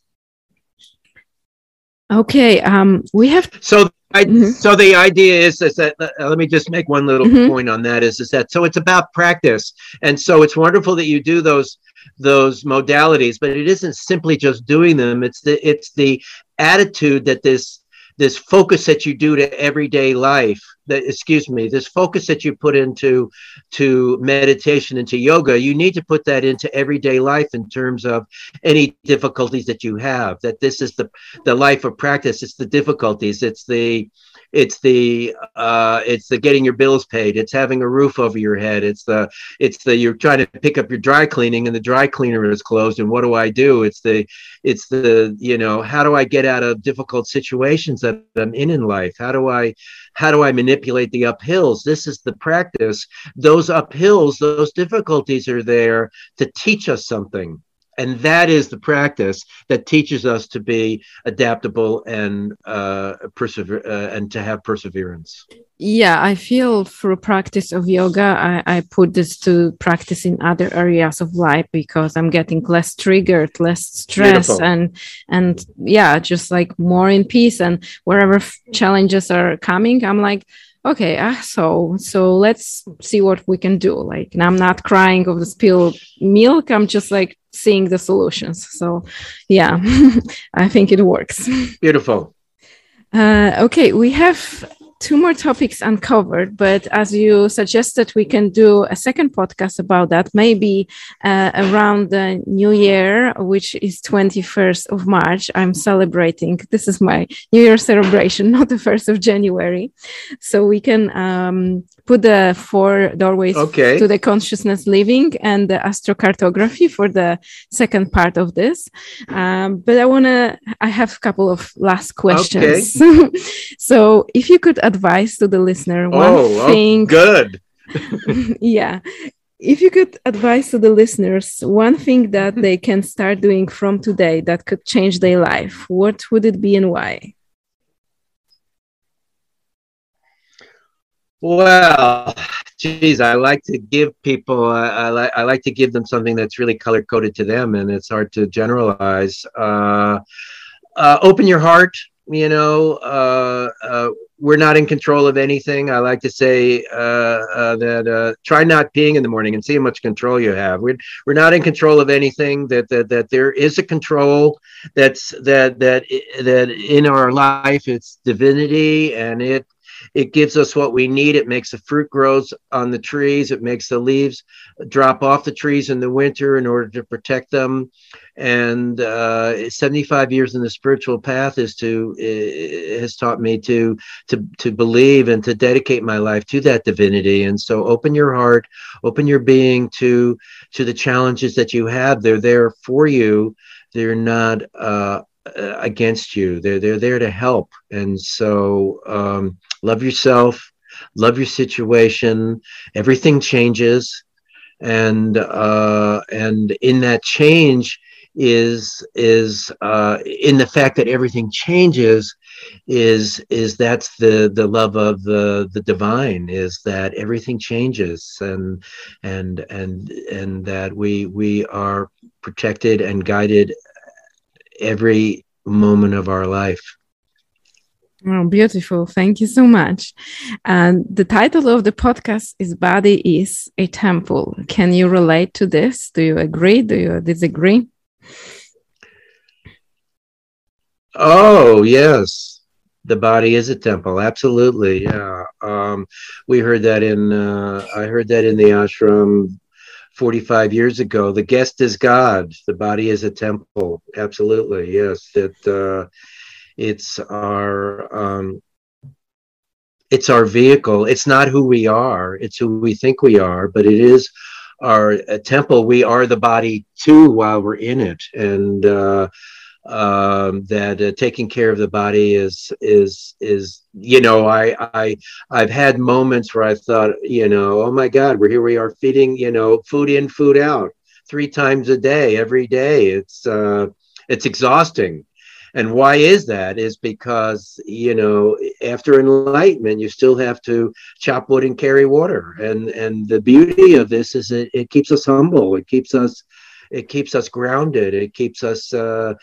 Okay, um, we have. So, I, mm-hmm. so the idea is, is that uh, let me just make one little mm-hmm. point on that. Is is that so? It's about practice, and so it's wonderful that you do those those modalities, but it isn't simply just doing them. It's the it's the attitude that this this focus that you do to everyday life that excuse me this focus that you put into to meditation into yoga you need to put that into everyday life in terms of any difficulties that you have that this is the the life of practice it's the difficulties it's the it's the uh, it's the getting your bills paid. It's having a roof over your head. It's the it's the you're trying to pick up your dry cleaning and the dry cleaner is closed. And what do i do? It's the it's the you know how do i get out of difficult situations that i'm in in life? How do i how do i manipulate the uphills? This is the practice. Those uphills those difficulties are there to teach us something and that is the practice that teaches us to be adaptable and uh, persevere uh, and to have perseverance yeah i feel through practice of yoga I, I put this to practice in other areas of life because i'm getting less triggered less stress Beautiful. and and yeah just like more in peace and wherever challenges are coming i'm like okay uh, so so let's see what we can do. Like i'm not crying of the spilled milk i'm just like seeing the solutions. So yeah i think it works. Beautiful. Uh, okay we have two more topics uncovered, but as you suggested, we can do a second podcast about that, maybe uh, around the new year, which is 21st of March. I'm celebrating. This is my New Year celebration, not the 1st of January. So we can um, put the four doorways okay. to the consciousness living and the astrocartography for the second part of this. Um, but I want to, I have a couple of last questions. Okay. so if you could advise to the listener one oh, thing. Oh, good. yeah. If you could advise to the listeners one thing that they can start doing from today that could change their life, what would it be and why? Well, geez, I like to give people, uh, I, like, I like to give them something that's really color coded to them, and it's hard to generalize. Uh, uh, open your heart. You know, uh, uh, we're not in control of anything. I like to say uh, that try not peeing in the morning and see how much control you have. We're, we're not in control of anything. That, that that there is a control that's that that that in our life. It's divinity, and it it gives us what we need. It makes the fruit grows on the trees. It makes the leaves drop off the trees in the winter in order to protect them. And uh, 75 years in the spiritual path is to has taught me to to to believe and to dedicate my life to that divinity. And so, open your heart, open your being to to the challenges that you have. They're there for you. They're not. Uh, against you. They're they're there to help, and so um, love yourself, love your situation. Everything changes, and uh, and in that change is is uh, in the fact that everything changes is is that's the the love of the the divine is that everything changes and and and and that we we are protected and guided every moment of our life. Oh, beautiful. Thank you so much. And the title of the podcast is Body is a Temple. Can you relate to this? Do you agree? Do you disagree? Oh, yes. The body is a temple. Absolutely. Yeah. Um, we heard that in, uh, I heard that in the ashram 45 years ago. The guest is God. The body is a temple. Absolutely, yes. That uh, it's our um, it's our vehicle. It's not who we are. It's who we think we are. But it is our temple. We are the body too while we're in it, and uh, um, that uh, taking care of the body is is is you know I I I've had moments where I thought you know oh my God we're here we are feeding you know food in food out three times a day every day it's uh, it's exhausting and why is that is because you know after enlightenment you still have to chop wood and carry water and and the beauty of this is it, it keeps us humble it keeps us it keeps us grounded it keeps us uh,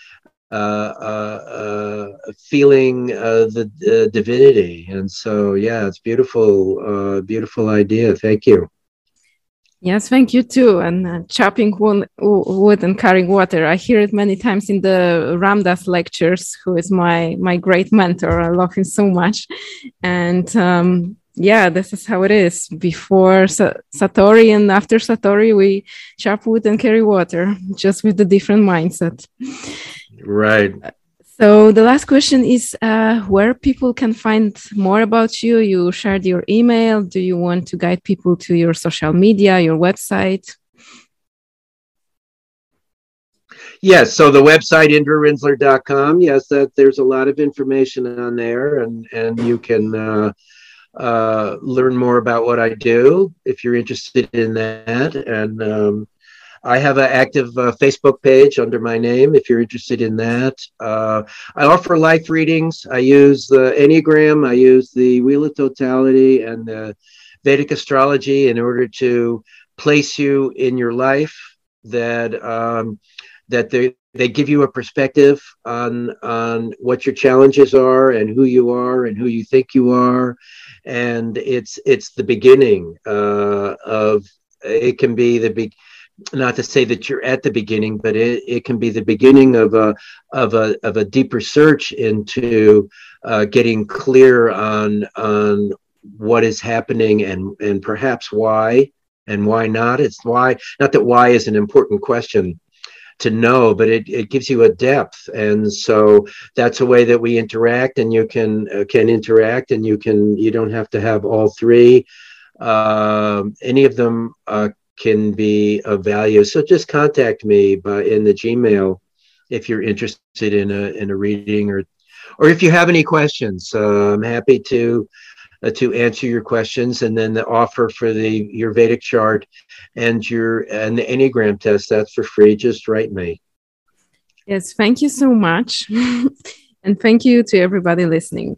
uh, uh, uh, feeling the divinity. And so, yeah, it's beautiful, uh, beautiful idea. Thank you. Yes, thank you too. And uh, chopping wood, wood, and carrying water. I hear it many times in the Ram Dass lectures, who is my my great mentor. I love him so much. And um, yeah, this is how it is. Before Sa- Satori and after Satori, we chop wood and carry water, just with a different mindset. Right. So the last question is uh, where people can find more about you. You shared your email. Do you want to guide people to your social media, your website? Yes, so the website indrarinzler.com. Yes, that there's a lot of information on there, and and you can uh, uh, learn more about what I do if you're interested in that. And um, I have an active uh, Facebook page under my name if you're interested in that. Uh, I offer life readings. I use the Enneagram, I use the Wheel of Totality and the Vedic astrology in order to place you in your life that um, that they they give you a perspective on on what your challenges are and who you are and who you think you are and it's it's the beginning uh, of it can be the big not to say that you're at the beginning, but it, it can be the beginning of a of a of a deeper search into uh, getting clear on on what is happening and and perhaps why and why not. It's why not that why is an important question to know, but it, it gives you a depth, and so that's a way that we interact, and you can uh, can interact, and you can you don't have to have all three um, any of them uh, can be of value. So just contact me by in the Gmail if you're interested in a in a reading or or if you have any questions. Uh, I'm happy to uh, to answer your questions, and then the offer for the your Vedic chart and your and the Enneagram test that's for free. Just write me. Yes, thank you so much, and thank you to everybody listening.